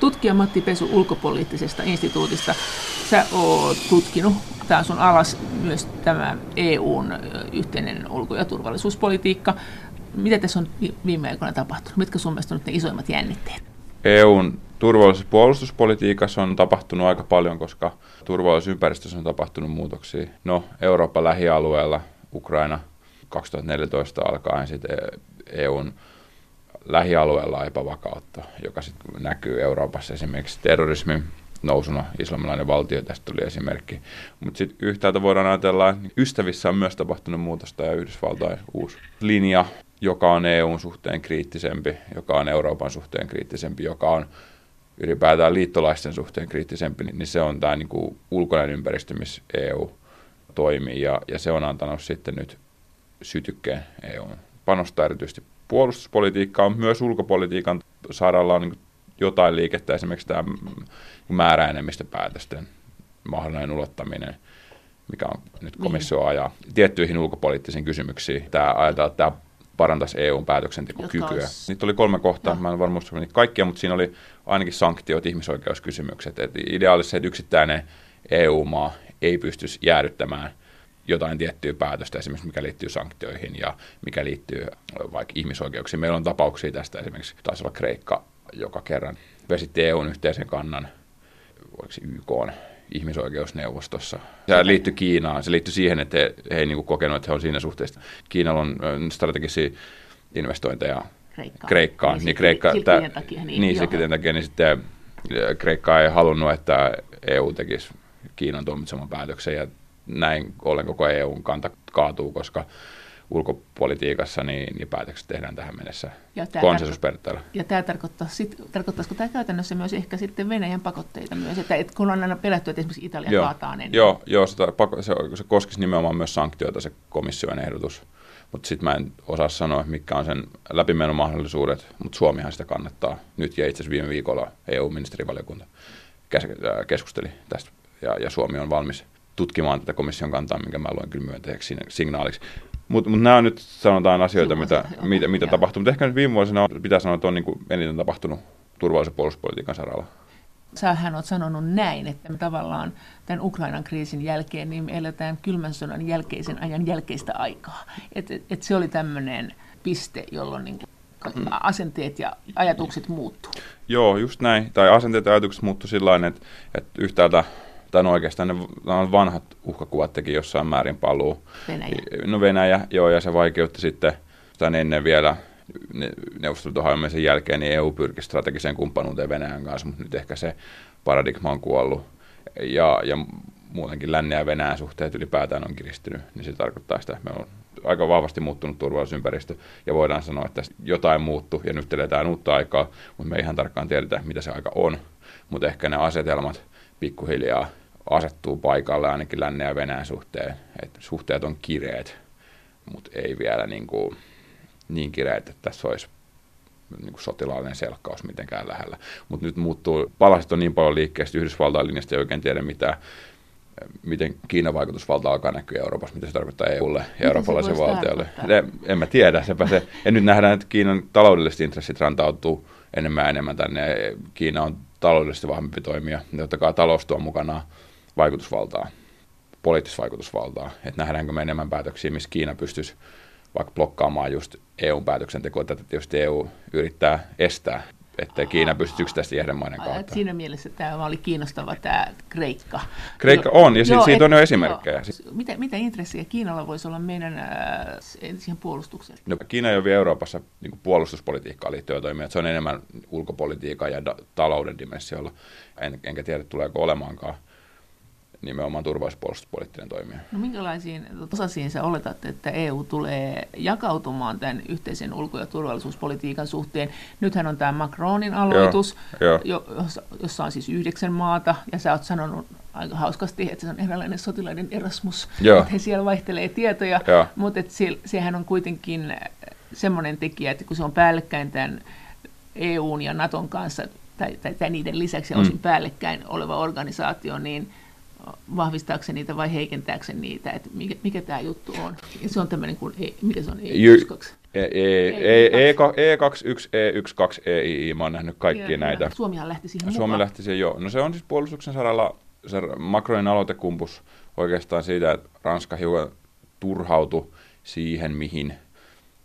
Tutkija Matti Pesu ulkopoliittisesta instituutista. Sä oot tutkinut, tämä sun alas myös tämä EUn yhteinen ulko- ja turvallisuuspolitiikka. Mitä tässä on viime aikoina tapahtunut? Mitkä sun mielestä on nyt ne isoimmat jännitteet? EUn turvallisuus- ja puolustuspolitiikassa on tapahtunut aika paljon, koska turvallisuusympäristössä on tapahtunut muutoksia. No, Euroopan lähialueella, Ukraina 2014 alkaen sitten EUn lähialueella epävakautta, joka sitten näkyy Euroopassa. Esimerkiksi terrorismin nousuna, islamilainen valtio, tästä tuli esimerkki. Mutta sitten yhtäältä voidaan ajatella, että ystävissä on myös tapahtunut muutosta ja Yhdysvaltain uusi linja, joka on EUn suhteen kriittisempi, joka on Euroopan suhteen kriittisempi, joka on ylipäätään liittolaisten suhteen kriittisempi, niin se on tämä niinku ulkoinen ympäristö, missä EU toimii, ja, ja se on antanut sitten nyt sytykkeen EUn panostaa erityisesti puolustuspolitiikkaan, myös ulkopolitiikan saralla on niin jotain liikettä, esimerkiksi tämä määräenemmistöpäätösten mahdollinen ulottaminen, mikä on nyt niin. komissio ajaa tiettyihin ulkopoliittisiin kysymyksiin. Tämä ajatellaan, että tämä parantaisi EUn päätöksentekokykyä. Olisi... Niitä oli kolme kohtaa, no. mä en varmaan niitä kaikkia, mutta siinä oli ainakin sanktiot, ihmisoikeuskysymykset. Et ideaalisesti se, että yksittäinen EU-maa ei pystyisi jäädyttämään jotain tiettyä päätöstä, esimerkiksi mikä liittyy sanktioihin ja mikä liittyy vaikka ihmisoikeuksiin. Meillä on tapauksia tästä, esimerkiksi taisi olla Kreikka, joka kerran vesitti EUn yhteisen kannan, oliko se YK ihmisoikeusneuvostossa. Se liittyy Kiinaan. Se liittyy siihen, että he, he ei niin kuin kokenut, että he on siinä suhteessa. Kiinalla on strategisia investointeja Kreikkaan. Kreikkaan. Niin, niin Kreikka, silkkien takia. Niin, niin silkkien takia, niin sitten Kreikka ei halunnut, että EU tekisi Kiinan tuomitseman päätöksen ja näin ollen koko EUn kanta kaatuu, koska ulkopolitiikassa, niin, niin päätökset tehdään tähän mennessä konsensusperiaatteella. Ja tämä tarkoittaa, sit, tarkoittaisiko tämä käytännössä myös ehkä sitten Venäjän pakotteita myös, että et kun on aina pelätty, että esimerkiksi Italia joo, kaataa, niin... Joo, joo se, se, se koskisi nimenomaan myös sanktioita se komission ehdotus, mutta sitten mä en osaa sanoa, mitkä on sen läpimenomahdollisuudet, mutta Suomihan sitä kannattaa. Nyt ja itse asiassa viime viikolla EU-ministerivaliokunta keskusteli tästä ja, ja Suomi on valmis tutkimaan tätä komission kantaa, minkä mä luen kyllä myönteiseksi signaaliksi. Mutta mut nämä on nyt sanotaan asioita, mitä, mitä, mitä tapahtuu. Mutta ehkä nyt viime vuosina pitää sanoa, että on niin kuin eniten tapahtunut turvallisuus- ja puolustuspolitiikan saralla. Sähän olet sanonut näin, että me tavallaan tämän Ukrainan kriisin jälkeen niin me eletään kylmän sodan jälkeisen ajan jälkeistä aikaa. Että et se oli tämmöinen piste, jolloin niin kuin asenteet ja ajatukset muuttuu. Joo, just näin. Tai asenteet ja ajatukset muuttuu sillä että, että yhtäältä tai no oikeastaan ne vanhat uhkakuvat teki jossain määrin paluu. Venäjä. No Venäjä, joo, ja se vaikeutti sitten tämän ennen vielä neuvostoliiton hajoamisen jälkeen, niin EU pyrki strategiseen kumppanuuteen Venäjän kanssa, mutta nyt ehkä se paradigma on kuollut. Ja, ja muutenkin lännen ja Venäjän suhteet ylipäätään on kiristynyt, niin se tarkoittaa sitä, että me on aika vahvasti muuttunut turvallisuusympäristö, ja voidaan sanoa, että jotain muuttuu, ja nyt eletään uutta aikaa, mutta me ei ihan tarkkaan tiedetä, mitä se aika on. Mutta ehkä ne asetelmat pikkuhiljaa asettuu paikalle ainakin lännen ja Venäjän suhteen. Et suhteet on kireet, mutta ei vielä niin, kuin, niin kireet, että tässä olisi niin kuin sotilaallinen selkkaus mitenkään lähellä. Mutta nyt muuttuu, palaset on niin paljon liikkeestä, Yhdysvaltain linjasta ei oikein tiedä mitä, miten Kiinan vaikutusvalta alkaa näkyä Euroopassa, mitä se tarkoittaa EUlle ja eurooppalaisille valtioille. En, en mä tiedä, sepä se. Ja nyt nähdään, että Kiinan taloudelliset intressit rantautuu enemmän ja enemmän tänne. Kiina on taloudellisesti vahvempi toimija. Totta kai talous tuo mukanaan vaikutusvaltaa, poliittista vaikutusvaltaa. Että nähdäänkö me enemmän päätöksiä, missä Kiina pystyisi vaikka blokkaamaan just EU-päätöksentekoa. Tätä tietysti EU yrittää estää, ettei Kiina pysty yksittäisten jäsenmaiden kautta. Siinä mielessä tämä oli kiinnostava tämä Kreikka. Kreikka on, ja joo, siitä on jo esimerkkejä. Joo. Mitä, mitä intressiä Kiinalla voisi olla meidän äh, siihen puolustukseen? No, Kiina ei ole vielä Euroopassa niin puolustuspolitiikkaan liittyvä toimia. Se on enemmän ulkopolitiikan ja da- talouden dimensiolla. En, enkä tiedä, tuleeko olemaankaan nimenomaan turvallisuuspuolustuspoliittinen toimija. No minkälaisiin osasiin sä oletat, että EU tulee jakautumaan tämän yhteisen ulko- ja turvallisuuspolitiikan suhteen? Nythän on tämä Macronin aloitus, joo, jo. jossa on siis yhdeksän maata, ja sä oot sanonut aika hauskasti, että se on eräänlainen sotilaiden Erasmus, joo. että he siellä vaihtelee tietoja, joo. mutta että se, sehän on kuitenkin semmoinen tekijä, että kun se on päällekkäin tämän EUn ja Naton kanssa, tai, tai, tai niiden lisäksi mm. osin päällekkäin oleva organisaatio, niin – vahvistaakseen niitä vai heikentääkseen niitä, että mikä, mikä tämä juttu on. Ja se on tämmöinen kuin, e, mikä se on, E12? E21, E12, EII, mä oon nähnyt kaikkia näitä. Suomihan lähti siihen Suomi mukaan. lähti siihen, joo. No se on siis puolustuksen saralla, se Macronin aloitekumpus oikeastaan siitä, että Ranska hiukan turhautui siihen, mihin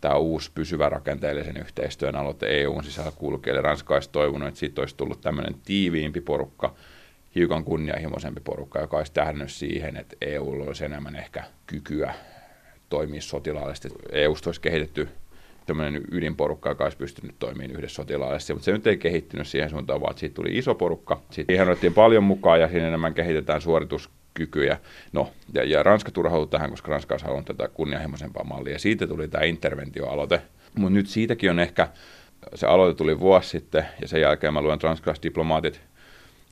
tämä uusi pysyvä rakenteellisen yhteistyön aloite EUn sisällä kulkee. Eli Ranska olisi toivonut, että siitä olisi tullut tämmöinen tiiviimpi porukka, hiukan kunnianhimoisempi porukka, joka olisi tähdännyt siihen, että EUlla olisi enemmän ehkä kykyä toimia sotilaallisesti. EUsta olisi kehitetty tämmöinen ydinporukka, joka olisi pystynyt toimimaan yhdessä sotilaallisesti, mutta se nyt ei kehittynyt siihen suuntaan, vaan siitä tuli iso porukka. Siihen otettiin paljon mukaan ja siinä enemmän kehitetään suorituskykyjä. No, ja, ja Ranska turhautui tähän, koska Ranska olisi halunnut tätä kunnianhimoisempaa mallia. Siitä tuli tämä interventioaloite. Mutta nyt siitäkin on ehkä, se aloite tuli vuosi sitten, ja sen jälkeen mä luen, ranskalaiset diplomaatit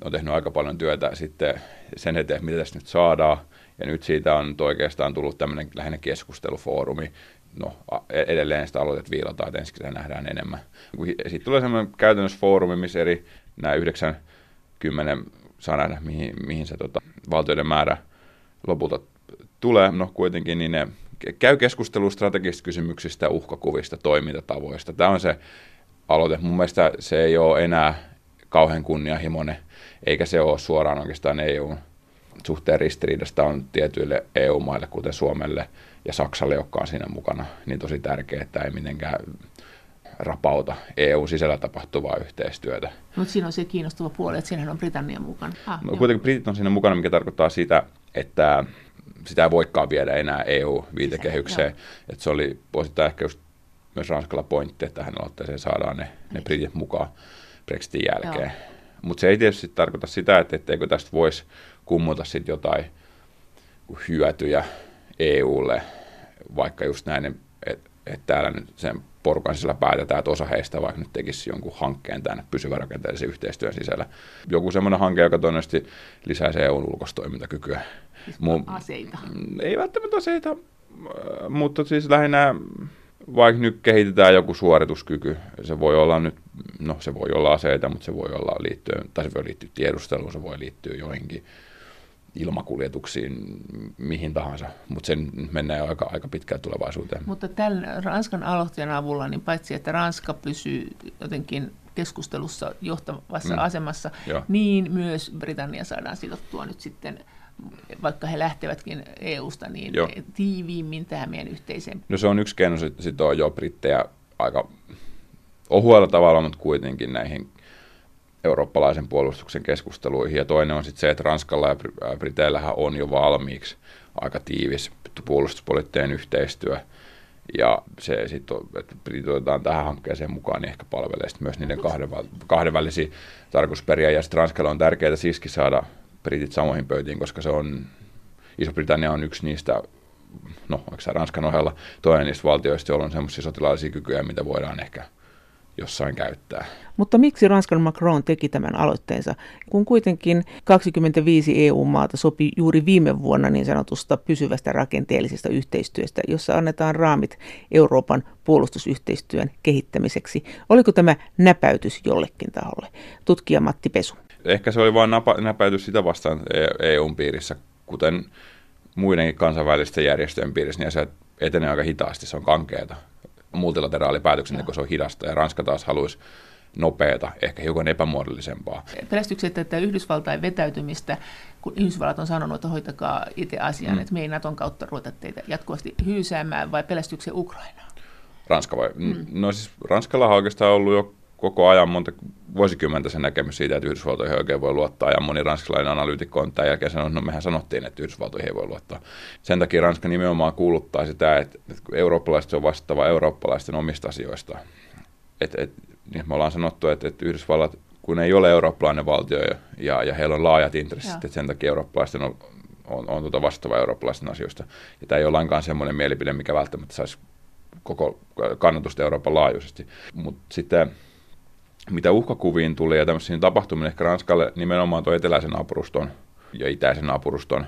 on tehnyt aika paljon työtä sitten sen eteen, mitä tästä nyt saadaan. Ja nyt siitä on oikeastaan tullut tämmöinen lähinnä keskustelufoorumi, no e-, edelleen sitä aloitet viilataan, että ensin sitä nähdään enemmän. Sitten tulee semmoinen käytännössä foorumi, missä eri nämä 90 saa nähdä, mihin, mihin se tota, valtioiden määrä lopulta tulee. No kuitenkin niin ne käy keskustelua strategisista kysymyksistä, uhkakuvista, toimintatavoista. Tämä on se aloite. Mun mielestä se ei ole enää kauhean kunnianhimoinen, eikä se ole suoraan oikeastaan EUn suhteen ristiriidasta on tietyille EU-maille, kuten Suomelle ja Saksalle, jotka on siinä mukana, niin tosi tärkeää, että ei mitenkään rapauta EU-sisällä tapahtuvaa yhteistyötä. Mutta siinä on se kiinnostava puoli, että siinähän on Britannia mukana. Ah, no, kuitenkin Britit on siinä mukana, mikä tarkoittaa sitä, että sitä ei voikaan viedä enää EU-viitekehykseen. Että se oli osittain ehkä just myös Ranskalla pointti, että tähän aloitteeseen saadaan ne, ne niin. Britit mukaan Brexitin jälkeen. Mutta se ei tietysti tarkoita sitä, että etteikö tästä voisi kummota sitten jotain hyötyjä EUlle, vaikka just näin, että et täällä nyt sen porukan sisällä päätetään, että osa heistä vaikka nyt tekisi jonkun hankkeen tänne pysyvän rakenteellisen yhteistyön sisällä. Joku semmoinen hanke, joka todennäköisesti lisäisi EUn ulkostoimintakykyä. Siis Mu- aseita? Ei välttämättä aseita, mutta siis lähinnä vaikka nyt kehitetään joku suorituskyky, se voi olla nyt, no se voi olla aseita, mutta se voi olla liittyen, tai se voi liittyä tiedusteluun, se voi liittyä joihinkin ilmakuljetuksiin, mihin tahansa, mutta sen mennään aika, aika pitkään tulevaisuuteen. Mutta tämän Ranskan aloitteen avulla, niin paitsi että Ranska pysyy jotenkin keskustelussa johtavassa mm. asemassa, Joo. niin myös Britannia saadaan sidottua nyt sitten vaikka he lähtevätkin EU-sta, niin Joo. tiiviimmin tähän meidän yhteiseen. No se on yksi keino sitoa jo brittejä aika ohuella tavalla, mutta kuitenkin näihin eurooppalaisen puolustuksen keskusteluihin. Ja toinen on sitten se, että Ranskalla ja Briteillähän on jo valmiiksi aika tiivis puolustuspoliittinen yhteistyö. Ja se sitten, että otetaan tähän hankkeeseen mukaan, niin ehkä palvelee myös niiden kahden, kahdenvälisiä tarkoitusperiä. Ja sitten Ranskalla on tärkeää siski saada britit samoihin pöytiin, koska se on, Iso-Britannia on yksi niistä, no se Ranskan ohella, toinen niistä valtioista, joilla on semmoisia sotilaallisia kykyjä, mitä voidaan ehkä jossain käyttää. Mutta miksi Ranskan Macron teki tämän aloitteensa, kun kuitenkin 25 EU-maata sopi juuri viime vuonna niin sanotusta pysyvästä rakenteellisesta yhteistyöstä, jossa annetaan raamit Euroopan puolustusyhteistyön kehittämiseksi. Oliko tämä näpäytys jollekin taholle? Tutkija Matti Pesu. Ehkä se oli vain näpäytys sitä vastaan EUn piirissä, kuten muidenkin kansainvälisten järjestöjen piirissä, niin se etenee aika hitaasti, se on kankeeta multilateraali päätöksenteko, se on hidasta, ja Ranska taas haluaisi nopeata, ehkä hiukan epämuodollisempaa. Pelästykset, että Yhdysvaltain vetäytymistä, kun Yhdysvallat on sanonut, että hoitakaa itse asian, mm. että me ei Naton kautta ruveta teitä jatkuvasti hyysäämään, vai pelästyksen Ukrainaa? Ranska vai? Mm. No siis Ranskalla on oikeastaan ollut jo koko ajan monta vuosikymmentä sen näkemys siitä, että Yhdysvaltoihin oikein voi luottaa, ja moni ranskalainen analyytikko on tämän jälkeen sanonut, no mehän sanottiin, että Yhdysvaltoihin ei voi luottaa. Sen takia Ranska nimenomaan kuuluttaa sitä, että, että eurooppalaiset on vastaava eurooppalaisten omista asioista. Et, et, niin me ollaan sanottu, että, että Yhdysvallat, kun ei ole eurooppalainen valtio ja, ja heillä on laajat intressit, että sen takia eurooppalaisten on, on, on tuota vastaava eurooppalaisten asioista. Ja tämä ei ole lainkaan semmoinen mielipide, mikä välttämättä saisi koko kannatusta Euroopan laajuisesti. Mutta sitten mitä uhkakuviin tuli ja tämmöisiin tapahtumiin ehkä Ranskalle nimenomaan tuo eteläisen naapuruston ja itäisen naapuruston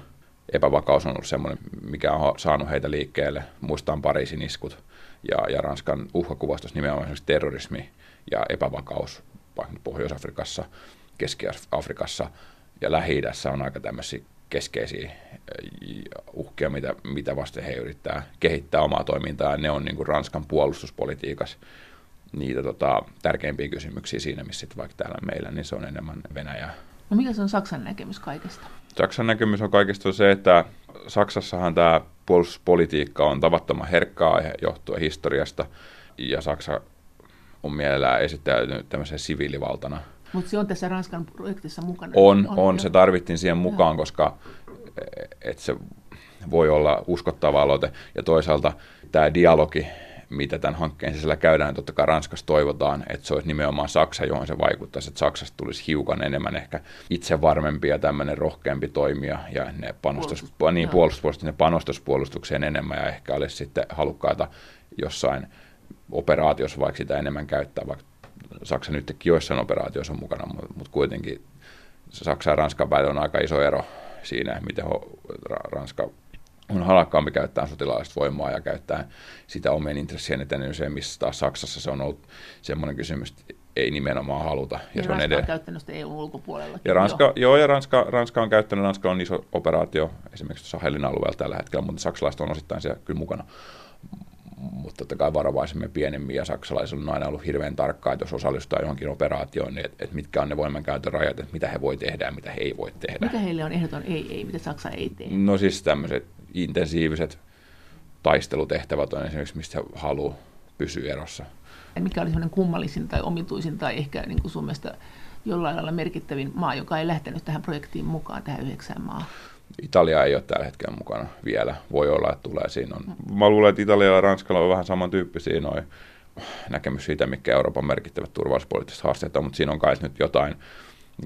epävakaus on ollut semmoinen, mikä on saanut heitä liikkeelle. Muistaan Pariisin iskut ja, ja Ranskan uhkakuvastus nimenomaan esimerkiksi terrorismi ja epävakaus Pohjois-Afrikassa, Keski-Afrikassa ja lähi on aika tämmöisiä keskeisiä uhkia, mitä, mitä vasten he yrittää kehittää omaa toimintaa. Ne on niin kuin Ranskan puolustuspolitiikassa niitä tota, tärkeimpiä kysymyksiä siinä, missä sit vaikka täällä meillä, niin se on enemmän Venäjä. No mikä se on Saksan näkemys kaikesta? Saksan näkemys on kaikesta se, että Saksassahan tämä puolustuspolitiikka on tavattoman herkkä aihe johtuen historiasta, ja Saksa on mielellään esittäytynyt tämmöisen siviilivaltana. Mutta se on tässä Ranskan projektissa mukana. On, on, on se tarvittiin siihen mukaan, koska et se voi olla uskottava aloite. Ja toisaalta tämä dialogi, mitä tämän hankkeen sisällä käydään, totta kai Ranskassa toivotaan, että se olisi nimenomaan Saksa, johon se vaikuttaisi, että Saksasta tulisi hiukan enemmän ehkä itse varmempi ja tämmöinen rohkeampi toimija ja ne panostus, Puolustus, niin, puolustuspuolustus, ne panostuspuolustukseen enemmän ja ehkä olisi sitten halukkaita jossain operaatiossa vaikka sitä enemmän käyttää, vaikka Saksa nytkin joissain operaatioissa on mukana, mutta, mutta kuitenkin Saksa ja Ranskan välillä on aika iso ero siinä, miten Ranska on halakkaampi käyttää sotilaallista voimaa ja käyttää sitä omien intressien eteen se, missä taas Saksassa se on ollut semmoinen kysymys, että ei nimenomaan haluta. Ja, ja se Ranska on, on käyttänyt sitä EUn ulkopuolella. Ja Ranska, jo. joo, ja Ranska, Ranska on käyttänyt, Ranska on iso operaatio esimerkiksi Sahelin alueella tällä hetkellä, mutta saksalaiset on osittain siellä kyllä mukana mutta totta kai varovaisemmin pienemmin ja saksalaisilla on aina ollut hirveän tarkkaa, että jos osallistuu johonkin operaatioon, niin että, että mitkä on ne voimankäytön rajat, että mitä he voi tehdä ja mitä he ei voi tehdä. Mikä heille on ehdoton ei, ei, mitä Saksa ei tee? No siis tämmöiset intensiiviset taistelutehtävät on esimerkiksi, mistä haluaa pysyä erossa. Mikä oli semmoinen kummallisin tai omituisin tai ehkä niin kuin sun mielestä jollain lailla merkittävin maa, joka ei lähtenyt tähän projektiin mukaan, tähän yhdeksään maahan? Italia ei ole tällä hetkellä mukana vielä. Voi olla, että tulee siinä on. Mä luulen, että Italia ja Ranskalla on vähän samantyyppisiä noin näkemys siitä, mikä Euroopan merkittävät turvallisuuspoliittiset haasteet on, mutta siinä on kai nyt jotain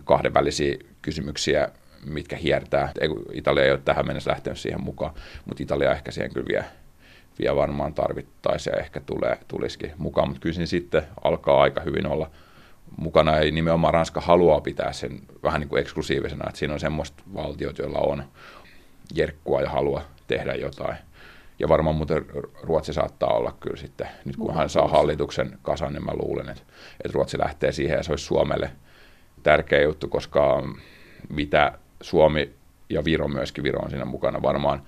kahdenvälisiä kysymyksiä, mitkä hiertää. Italia ei ole tähän mennessä lähtenyt siihen mukaan, mutta Italia ehkä siihen kyllä vie, vie varmaan tarvittaisiin ja ehkä tulee, tulisikin mukaan, mutta kyllä sitten alkaa aika hyvin olla – mukana ei nimenomaan Ranska haluaa pitää sen vähän niin kuin eksklusiivisena, että siinä on semmoista valtiot, joilla on jerkkua ja halua tehdä jotain. Ja varmaan muuten Ruotsi saattaa olla kyllä sitten, nyt kun hän saa hallituksen kasan, niin mä luulen, että, että Ruotsi lähtee siihen ja se olisi Suomelle tärkeä juttu, koska mitä Suomi ja Viro myöskin, Viro on siinä mukana varmaan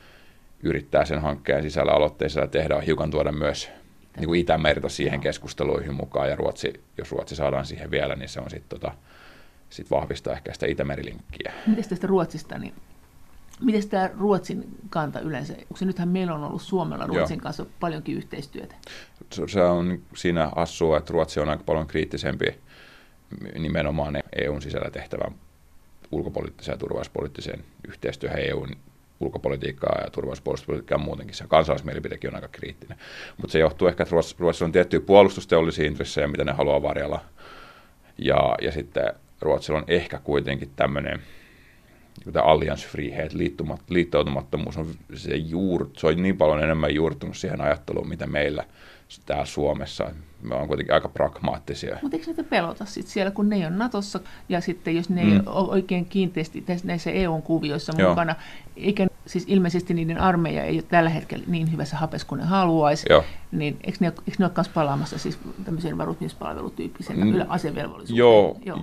yrittää sen hankkeen sisällä aloitteissa tehdä, on hiukan tuoda myös niin kuin Itämerta siihen keskusteluihin mukaan, ja Ruotsi, jos Ruotsi saadaan siihen vielä, niin se on sitten tota, sit vahvistaa ehkä sitä Itämerilinkkiä. Miten tästä Ruotsista, niin Miten tämä Ruotsin kanta yleensä? Onko se nythän meillä on ollut Suomella Ruotsin Joo. kanssa paljonkin yhteistyötä? Se on siinä assua, että Ruotsi on aika paljon kriittisempi nimenomaan EUn sisällä tehtävän ulkopoliittiseen ja turvallisuuspoliittiseen yhteistyöhön EUn ulkopolitiikkaa ja turvallisuuspuolustuspolitiikkaa muutenkin. Se kansalaismielipidekin on aika kriittinen. Mutta se johtuu ehkä, että Ruotsissa on tiettyjä puolustusteollisia intressejä, mitä ne haluaa varjella. Ja, ja sitten Ruotsilla on ehkä kuitenkin tämmöinen niin alliansfrihet, liittoutumattomuus on se, juur, se on niin paljon enemmän juurtunut siihen ajatteluun, mitä meillä täällä Suomessa. Me on kuitenkin aika pragmaattisia. Mutta eikö niitä pelota sit siellä, kun ne ole Natossa ja sitten jos ne mm. ei ole oikein kiinteästi näissä EU-kuvioissa Joo. mukana, eikä siis ilmeisesti niiden armeija ei ole tällä hetkellä niin hyvässä hapes kuin ne haluaisi, Joo. niin eikö ne, eikö ne ole myös palaamassa siis tämmöisen varusmiespalvelutyyppisen mm. asevelvollisuuteen? Joo, Joo,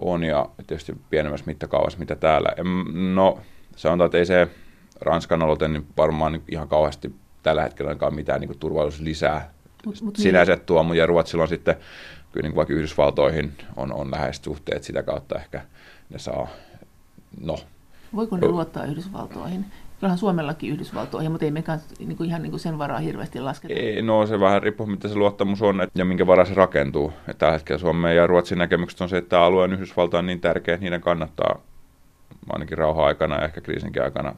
on ja tietysti pienemmässä mittakaavassa mitä täällä. No sanotaan, että ei se Ranskan aloite niin varmaan niin ihan kauheasti tällä hetkellä mitään niin turvallisuus lisää mut, mut sinänsä niin. tuo, ja Ruotsilla on sitten kyllä niin vaikka Yhdysvaltoihin on, on läheiset suhteet, sitä kautta ehkä ne saa, no. Voiko ne luottaa Yhdysvaltoihin? Kyllähän Suomellakin Yhdysvaltoihin, mutta ei mekään niin kuin ihan niin kuin sen varaa hirveästi lasketa. Ei, no se vähän riippuu, mitä se luottamus on et, ja minkä varaa se rakentuu. Et tällä hetkellä Suomen ja Ruotsin näkemykset on se, että tämä alue on niin tärkeä, että niiden kannattaa ainakin rauha-aikana ja ehkä kriisinkin aikana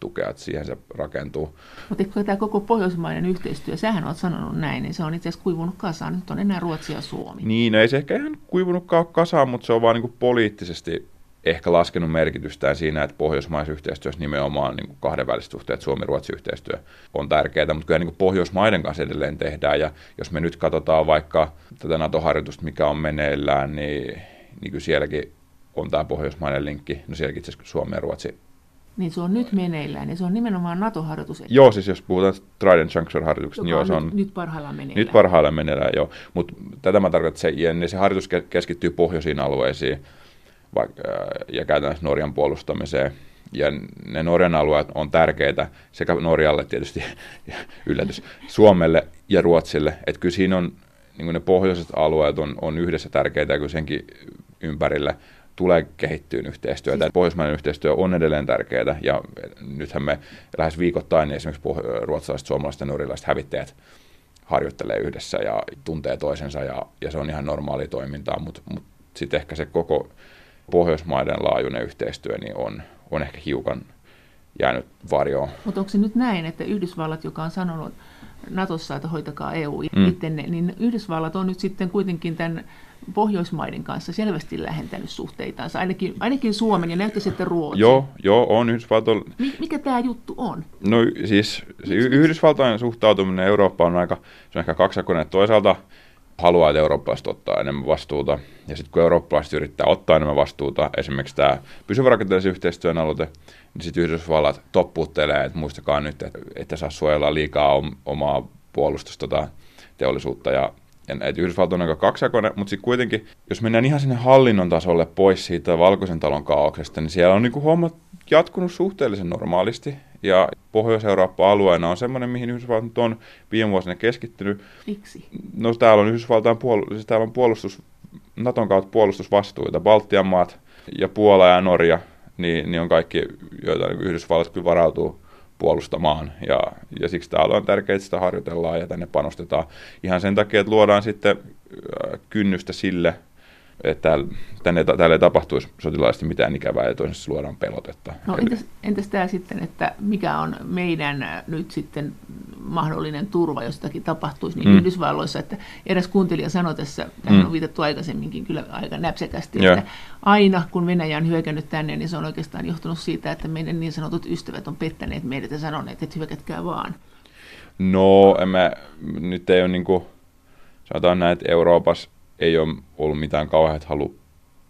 tukea, että siihen se rakentuu. Mutta tämä koko pohjoismainen yhteistyö, sähän olet sanonut näin, niin se on itse asiassa kuivunut kasaan. Nyt on enää Ruotsi ja Suomi. Niin, no ei se ehkä ihan kuivunutkaan kasaan, mutta se on vaan niin poliittisesti ehkä laskenut merkitystään siinä, että pohjoismaisyhteistyössä nimenomaan niin kahdenväliset suhteet, Suomi-Ruotsi-yhteistyö on tärkeää, mutta kyllä niin Pohjoismaiden kanssa edelleen tehdään, ja jos me nyt katsotaan vaikka tätä NATO-harjoitusta, mikä on meneillään, niin, niin kyllä sielläkin on tämä pohjoismainen linkki, no sielläkin itse asiassa Suomi ja Ruotsi niin se on nyt meneillään ja se on nimenomaan NATO-harjoitus. Joo, siis jos puhutaan Trident Juncture-harjoituksesta, niin joo, se on... Nyt, nyt parhaillaan meneillään. Nyt parhaillaan meneillään, joo. Mutta tätä mä tarkoitan, että se, niin se harjoitus keskittyy pohjoisiin alueisiin vaikka, ja käytännössä Norjan puolustamiseen. ja ne Norjan alueet on tärkeitä sekä Norjalle tietysti, yllätys, Suomelle ja Ruotsille. Että kyllä siinä on, niin ne pohjoiset alueet on, on yhdessä tärkeitä, kun senkin ympärille tulee kehittyyn yhteistyötä. Siis... Pohjoismainen yhteistyö on edelleen tärkeää, ja nythän me lähes viikoittain niin esimerkiksi ruotsalaiset, suomalaiset ja norjalaiset hävittäjät harjoittelee yhdessä ja tuntee toisensa, ja, ja se on ihan normaali toimintaa, mutta mut sitten ehkä se koko Pohjoismaiden laajuinen yhteistyö niin on, on ehkä hiukan jäänyt varjoon. Mutta onko se nyt näin, että Yhdysvallat, joka on sanonut Natossa, että hoitakaa EU mm. ittenne, niin Yhdysvallat on nyt sitten kuitenkin tämän Pohjoismaiden kanssa selvästi lähentänyt suhteitansa, ainakin, ainakin Suomen ja näyttäisi, että Ruotsin. Joo, joo on Yhdysvaltoilla. Mikä tämä juttu on? No siis se Yhdysvaltojen suhtautuminen Eurooppaan on aika, se on ehkä kaksakoinen. Toisaalta haluaa, että eurooppalaiset ottaa enemmän vastuuta. Ja sitten kun eurooppalaiset yrittää ottaa enemmän vastuuta, esimerkiksi tämä pysyvä rakenteellisen yhteistyön aloite, niin sitten Yhdysvallat toppuuttelee, että muistakaa nyt, että ette saa suojella liikaa omaa puolustusta tota teollisuutta. Ja, että Yhdysvallat on aika kaksijakoinen, mutta sitten kuitenkin, jos mennään ihan sinne hallinnon tasolle pois siitä valkoisen talon kaauksesta, niin siellä on niinku hommat jatkunut suhteellisen normaalisti. Ja Pohjois-Eurooppa-alueena on semmoinen, mihin Yhdysvallat on viime vuosina keskittynyt. Miksi? No täällä on Yhdysvaltain puol- siis täällä on puolustus, Naton kautta puolustusvastuita. Baltian maat ja Puola ja Norja, niin, niin on kaikki, joita Yhdysvallat kyllä varautuu puolustamaan. Ja, ja siksi täällä on tärkeää, että sitä harjoitellaan ja tänne panostetaan. Ihan sen takia, että luodaan sitten kynnystä sille, että tänne, täällä ei tapahtuisi sotilaallisesti mitään ikävää ja toisessa luodaan pelotetta. No entäs, entäs tämä sitten, että mikä on meidän äh, nyt sitten mahdollinen turva, jos jotakin tapahtuisi, niin mm. Yhdysvalloissa, että eräs kuuntelija sanoi tässä, tähän mm. on viitattu aikaisemminkin kyllä aika näpsäkästi, Joo. että aina kun Venäjä on hyökännyt tänne, niin se on oikeastaan johtunut siitä, että meidän niin sanotut ystävät on pettäneet meidät ja sanoneet, että hyökätkää vaan. No, emme, nyt ei ole niin kuin, sanotaan näin, että Euroopassa ei ole ollut mitään kauheat halu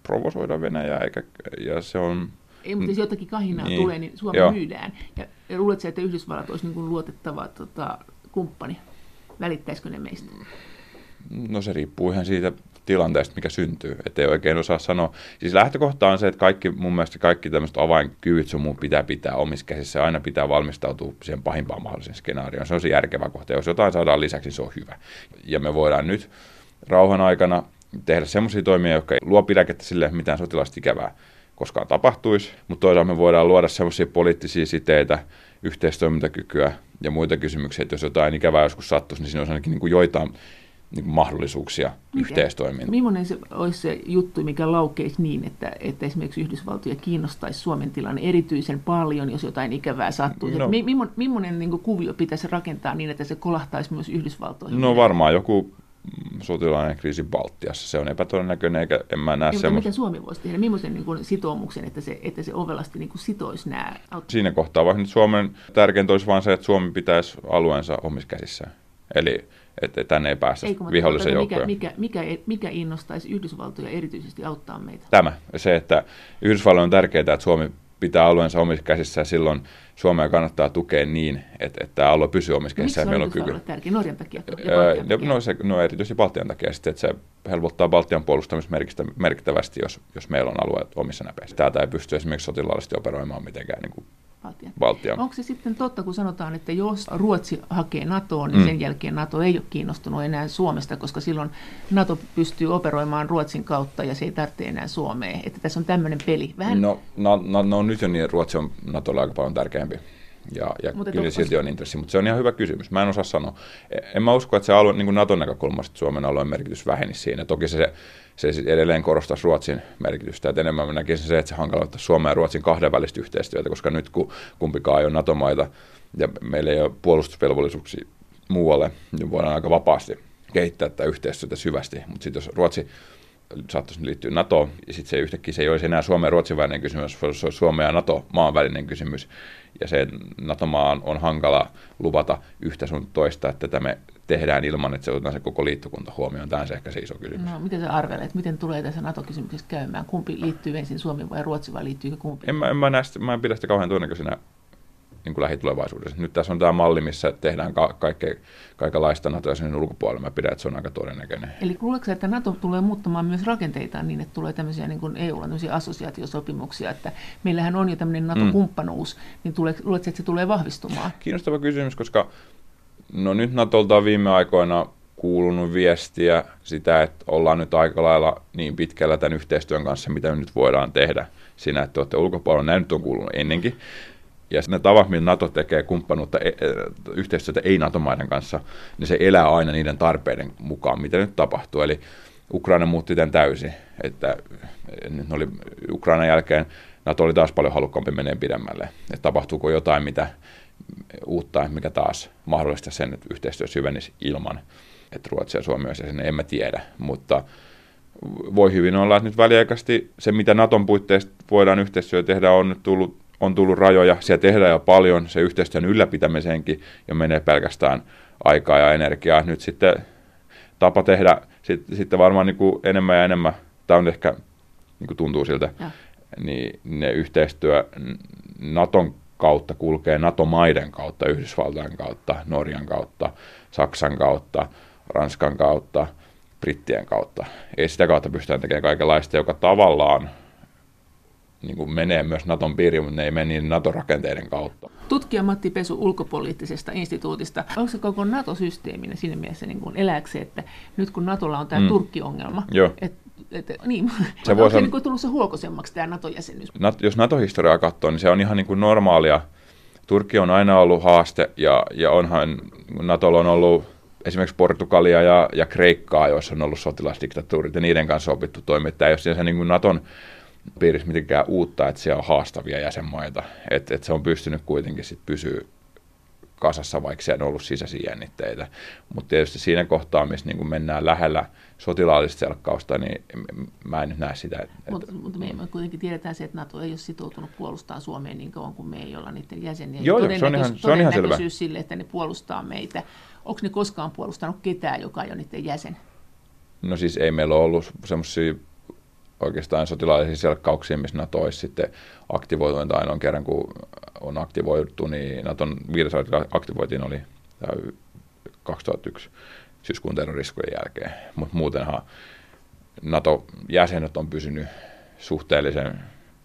provosoida Venäjää, eikä, ja se on... Ei, mutta jos jotakin kahinaa niin, tulee, niin Suomi joo. myydään. Ja, ja luuletko, että Yhdysvallat olisi niin kuin luotettava tota, kumppani? Välittäisikö ne meistä? No se riippuu ihan siitä tilanteesta, mikä syntyy. Että ei oikein osaa sanoa. Siis lähtökohta on se, että kaikki, mun mielestä kaikki tämmöiset avainkyvyt sun mun pitää pitää omissa käsissä. Aina pitää valmistautua siihen pahimpaan mahdolliseen skenaarioon. Se on se järkevä kohta. Jos jotain saadaan lisäksi, se on hyvä. Ja me voidaan nyt rauhan aikana tehdä semmoisia toimia, jotka ei luo pidäkettä sille, mitään sotilaista ikävää koskaan tapahtuisi, mutta toisaalta me voidaan luoda semmoisia poliittisia siteitä, yhteistoimintakykyä ja muita kysymyksiä, että jos jotain ikävää joskus sattuisi, niin siinä olisi ainakin niin kuin joitain niin kuin mahdollisuuksia Mikä? yhteistoimintaan. Millainen se olisi se juttu, mikä laukeisi niin, että, että esimerkiksi Yhdysvaltoja kiinnostaisi Suomen tilanne erityisen paljon, jos jotain ikävää sattuisi? No, millainen niin kuvio pitäisi rakentaa niin, että se kolahtaisi myös Yhdysvaltoihin? No varmaan joku sotilainen kriisi Baltiassa. Se on epätodennäköinen, eikä en mä näe semmoista. Mitä Suomi voisi tehdä? Millaisen niin sitoumuksen, että se, että se ovelasti niin kuin sitoisi nämä? Siinä kohtaa vaikka nyt Suomen tärkeintä olisi vain se, että Suomi pitäisi alueensa omissa käsissään. Eli että tänne ei päästä vihollisen joukkoja. Mikä, mikä, mikä, mikä innostaisi Yhdysvaltoja erityisesti auttaa meitä? Tämä. Se, että Yhdysvalloille on tärkeää, että Suomi pitää alueensa omissa käsissä ja silloin Suomea kannattaa tukea niin, että, että tämä alue pysyy omissa käsissä ja meillä on kyky. tärkeä? Norjan takia? Ja no, no, se, no erityisesti Baltian takia, sitten, että se helpottaa Baltian puolustamista merkittävästi, jos, jos meillä on alueet omissa näpeissä. Täältä ei pysty esimerkiksi sotilaallisesti operoimaan mitenkään niin kuin Baltian. Baltian. Onko se sitten totta, kun sanotaan, että jos Ruotsi hakee NATOon, niin mm. sen jälkeen NATO ei ole kiinnostunut enää Suomesta, koska silloin NATO pystyy operoimaan Ruotsin kautta ja se ei tarvitse enää Suomeen. Että tässä on tämmöinen peli. Vähän... No, no, no, no, nyt jo niin, Ruotsi on NATOlle aika paljon tärkeämpi. Ja, ja mutta kyllä silti on intressi, mutta se on ihan hyvä kysymys. Mä en osaa sanoa. En mä usko, että se alue, niin kuin Naton näkökulmasta Suomen alueen merkitys vähenisi siinä. Toki se, se edelleen korostaisi Ruotsin merkitystä. Että enemmän mä näkisin se, että se hankaloittaa Suomen ja Ruotsin kahdenvälistä yhteistyötä, koska nyt kun kumpikaan ei ole NATO-maita ja meillä ei ole puolustusvelvollisuuksia muualle, niin voidaan aika vapaasti kehittää tätä yhteistyötä syvästi. Mutta sitten jos Ruotsi saattaisi liittyä NATOon, ja sitten se yhtäkkiä se ei olisi enää Suomen ja Ruotsin välinen kysymys, se olisi Suomen ja NATO-maan välinen kysymys, ja se NATO-maan on hankala luvata yhtä sun toista, että tämä me tehdään ilman, että se otetaan se koko liittokunta huomioon. Tämä on se ehkä se iso kysymys. No, miten sä arvelet, miten tulee tässä NATO-kysymyksessä käymään? Kumpi liittyy ensin Suomi vai Ruotsi vai liittyykö kumpi? En mä, en mä, näistä, mä en pidä sitä kauhean todennäköisenä niin kuin lähitulevaisuudessa. Nyt tässä on tämä malli, missä tehdään ka- kaikkea, kaikenlaista NATO sen ulkopuolella. Mä pidän, että se on aika todennäköinen. Eli luuletko, että NATO tulee muuttamaan myös rakenteitaan niin, että tulee tämmöisiä niin kuin EUlla tämmöisiä assosiaatiosopimuksia, että meillähän on jo tämmöinen NATO-kumppanuus, mm. niin tulee, luuletko, että se tulee vahvistumaan? Kiinnostava kysymys, koska no nyt NATOlta on viime aikoina kuulunut viestiä sitä, että ollaan nyt aika lailla niin pitkällä tämän yhteistyön kanssa, mitä me nyt voidaan tehdä siinä, että olette ulkopuolella. Näin nyt on kuulunut ennenkin. Ja ne tavat, millä NATO tekee kumppanuutta, e, e, yhteistyötä ei-NATO-maiden kanssa, niin se elää aina niiden tarpeiden mukaan, mitä nyt tapahtuu. Eli Ukraina muutti tämän täysin. Että nyt oli Ukrainan jälkeen NATO oli taas paljon halukkaampi menee pidemmälle. Että tapahtuuko jotain mitä uutta, mikä taas mahdollista sen, että yhteistyö syvenisi ilman, että Ruotsi ja Suomi olisi sen, emme tiedä. Mutta voi hyvin olla, että nyt väliaikaisesti se, mitä Naton puitteissa voidaan yhteistyö tehdä, on nyt tullut, on tullut rajoja. Siellä tehdään jo paljon, se yhteistyön ylläpitämiseenkin jo menee pelkästään aikaa ja energiaa. Nyt sitten tapa tehdä sit, sitten varmaan niin kuin enemmän ja enemmän, tämä on ehkä niin kuin tuntuu siltä, ja. niin ne yhteistyö Naton kautta kulkee NATO-maiden kautta, Yhdysvaltain kautta, Norjan kautta, Saksan kautta, Ranskan kautta – brittien kautta. Ei sitä kautta pystytään tekemään kaikenlaista, joka tavallaan niin kuin menee myös Naton piiriin, mutta ne ei mene niin NATO-rakenteiden kautta. Tutkija Matti Pesu ulkopoliittisesta instituutista. Onko se koko NATO-systeeminen siinä mielessä niin kuin eläksi, että nyt kun NATOlla on tämä mm. Turkki-ongelma, että et, niin, se voi niin kuin tullut se huokosemmaksi tämä NATO-jäsenyys? jos NATO-historiaa katsoo, niin se on ihan niin kuin normaalia. Turkki on aina ollut haaste ja, ja onhan NATOlla on ollut esimerkiksi Portugalia ja, ja Kreikkaa, joissa on ollut sotilasdiktatuurit ja niiden kanssa opittu toimia. Tämä ei ole siellä niin kuin Naton piirissä mitenkään uutta, että siellä on haastavia jäsenmaita. Että et se on pystynyt kuitenkin sit pysyä kasassa, vaikka siellä on ollut sisäisiä jännitteitä. Mutta tietysti siinä kohtaa, missä niin mennään lähellä sotilaallista selkkausta, niin mä en nyt näe sitä. Että, mutta, mutta me, me kuitenkin tiedetään se, että NATO ei ole sitoutunut puolustamaan Suomeen niin kauan kuin me ei olla niiden jäseniä. Joo, joo se on ihan, se on ihan selvä. sille, että ne puolustaa meitä onko ne koskaan puolustanut ketään, joka ei ole niiden jäsen? No siis ei meillä ole ollut semmoisia oikeastaan sotilaallisia selkkauksia, missä NATO olisi sitten aktivoitunut ainoan kerran, kun on aktivoitu, niin Naton viides aktivoitiin oli 2001 syyskuun terroriskujen jälkeen, mutta muutenhan NATO-jäsenet on pysynyt suhteellisen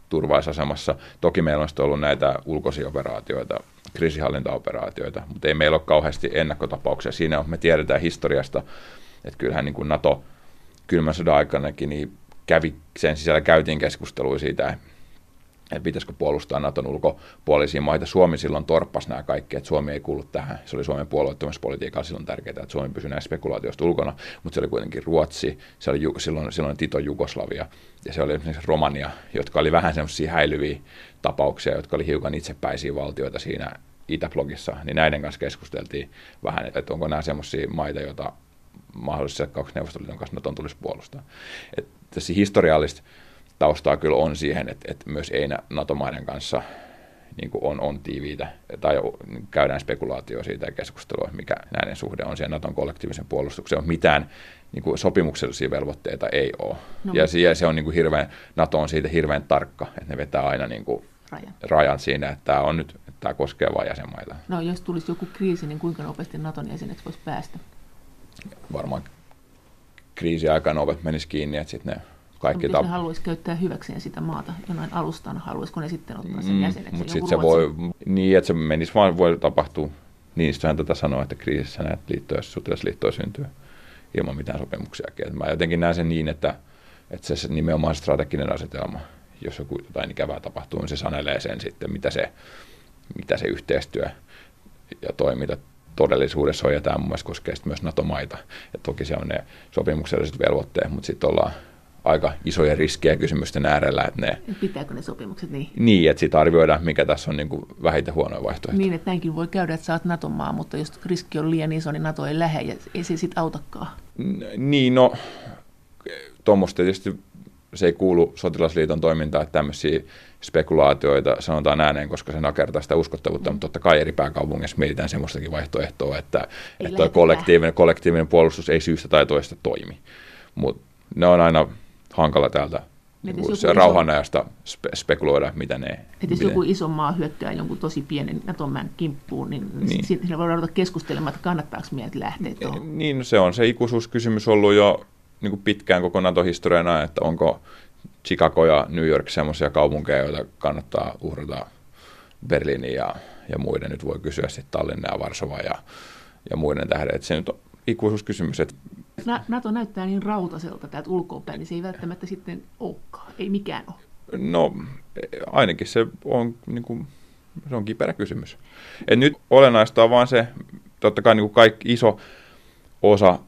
turvaisasemassa. Toki meillä on ollut näitä ulkoisia operaatioita, kriisihallintaoperaatioita, mutta ei meillä ole kauheasti ennakkotapauksia. Siinä on, me tiedetään historiasta, että kyllähän niin kuin NATO kylmän sodan aikanakin niin kävi, sen sisällä käytiin keskustelua siitä, että pitäisikö puolustaa Naton ulkopuolisia maita. Suomi silloin torppasi nämä kaikki, että Suomi ei kuulu tähän. Se oli Suomen puolueettomuuspolitiikalla silloin tärkeää, että Suomi pysyi näistä spekulaatioista ulkona, mutta se oli kuitenkin Ruotsi, se oli silloin, silloin Tito Jugoslavia ja se oli esimerkiksi Romania, jotka oli vähän semmoisia häilyviä tapauksia, jotka oli hiukan itsepäisiä valtioita siinä Itäblogissa, niin näiden kanssa keskusteltiin vähän, että onko nämä semmoisia maita, joita mahdollisesti kaksi Neuvostoliiton kanssa Naton tulisi puolustaa. Että tässä historiallista taustaa kyllä on siihen, että, että myös ei NATO-maiden kanssa niin kuin on, on tiiviitä, tai käydään spekulaatio siitä ja keskustelua, mikä näiden suhde on siihen Naton kollektiivisen puolustukseen, mutta mitään niin kuin sopimuksellisia velvoitteita ei ole. No, ja se, se on niin kuin hirveän, NATO on siitä hirveän tarkka, että ne vetää aina niin kuin rajan. rajan siinä, että tämä, on nyt, että tämä koskee vain jäsenmaita. No jos tulisi joku kriisi, niin kuinka nopeasti Naton jäseneksi voisi päästä? Varmaan kriisiaikana ovet menisi kiinni, että sitten ne kaikki... Mutta ne haluaisi käyttää hyväkseen sitä maata jonain alustaan, haluaisiko ne sitten ottaa sen mm, jäseneksi? Mutta sitten se voi, niin että se menisi vaan, voi tapahtua, Niinistöhän tätä sanoo, että kriisissä näitä liittoja, sotilasliittoja syntyy ilman mitään sopimuksiakin. Et mä jotenkin näen sen niin, että, että se nimenomaan strateginen asetelma, jos joku jotain ikävää tapahtuu, niin se sanelee sen sitten, mitä se, mitä se yhteistyö ja toiminta todellisuudessa on, ja tämä mun mielestä koskee myös NATO-maita. Ja toki se on ne sopimukselliset velvoitteet, mutta sitten ollaan aika isoja riskejä kysymysten äärellä. Että ne, Pitääkö ne sopimukset niin? Niin, että sitten arvioidaan, mikä tässä on niin kuin vähiten huonoja vaihtoehtoja. Niin, että näinkin voi käydä, että sä oot NATO-maa, mutta jos riski on liian iso, niin NATO ei lähde ja ei se sitten autakaan. Niin, no tuommoista tietysti se ei kuulu sotilasliiton toimintaan, että tämmöisiä spekulaatioita sanotaan ääneen, koska se nakertaa sitä uskottavuutta, mm. mutta totta kai eri pääkaupungissa mietitään semmoistakin vaihtoehtoa, että, että kollektiivinen, kollektiivinen puolustus ei syystä tai toista toimi. Mutta ne on aina hankala täältä niin rauhanajasta spe- spekuloida, mitä ne... Että jos joku iso maa hyökkää jonkun tosi pienen Naton kimppuun, niin, niin. siinä voidaan ruveta keskustelemaan, että kannattaako meidät lähteä tuohon. Niin, se on se ikuisuuskysymys ollut jo niin kuin pitkään koko NATO-historiana, että onko Chicago ja New York semmoisia kaupunkeja, joita kannattaa uhrata Berliinin ja, ja muiden. Nyt voi kysyä sitten Tallinna ja Varsova ja, ja muiden tähden. Että se nyt on ikuisuuskysymys. Että NATO näyttää niin rautaselta täältä ulkoapäin, niin se ei välttämättä sitten olekaan. Ei mikään ole. No ainakin se on, niin kuin, se on kiperä kysymys. Et nyt olennaista on vaan se, totta kai niin kuin kaikki iso osa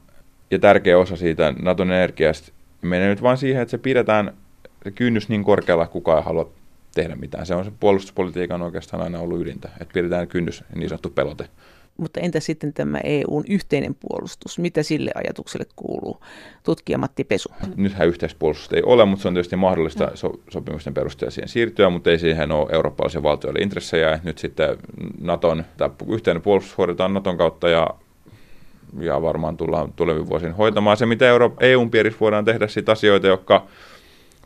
ja tärkeä osa siitä Naton energiasta menee nyt vaan siihen, että se pidetään se kynnys niin korkealla, että kukaan ei halua tehdä mitään. Se on se puolustuspolitiikan oikeastaan aina ollut ydintä, että pidetään kynnys, niin sanottu pelote. Mutta entä sitten tämä EUn yhteinen puolustus? Mitä sille ajatukselle kuuluu? Tutkija Matti Pesu. Nythän yhteispuolustusta ei ole, mutta se on tietysti mahdollista so- sopimusten perusteella siihen siirtyä, mutta ei siihen ole eurooppalaisen valtioille intressejä. Nyt sitten Naton, tämä yhteinen puolustus hoidetaan Naton kautta ja ja varmaan tullaan tulevin vuosin hoitamaan. Se, mitä Euro- EUn piirissä voidaan tehdä sit asioita, jotka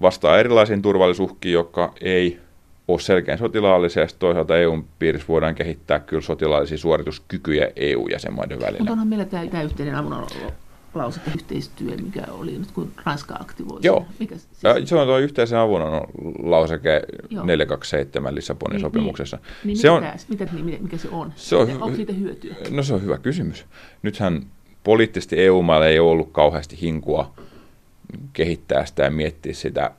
vastaa erilaisiin turvallisuuhkiin, jotka ei ole selkeän sotilaallisia. Sitten toisaalta EUn piirissä voidaan kehittää kyllä sotilaallisia suorituskykyjä EU-jäsenmaiden välillä. Mutta onhan meillä tämä, tämä yhteinen avun lauseke yhteistyö, mikä oli nyt kun Ranska aktivoi Joo, mikä siis? se on tuo yhteisen avun lauseke 427 Lissabonin niin, sopimuksessa. Niin, niin se on, mitä, mitä, mikä se on? Se on Onko siitä hyötyä? No se on hyvä kysymys. Nythän poliittisesti EU-maille ei ole ollut kauheasti hinkua kehittää sitä ja miettiä sitä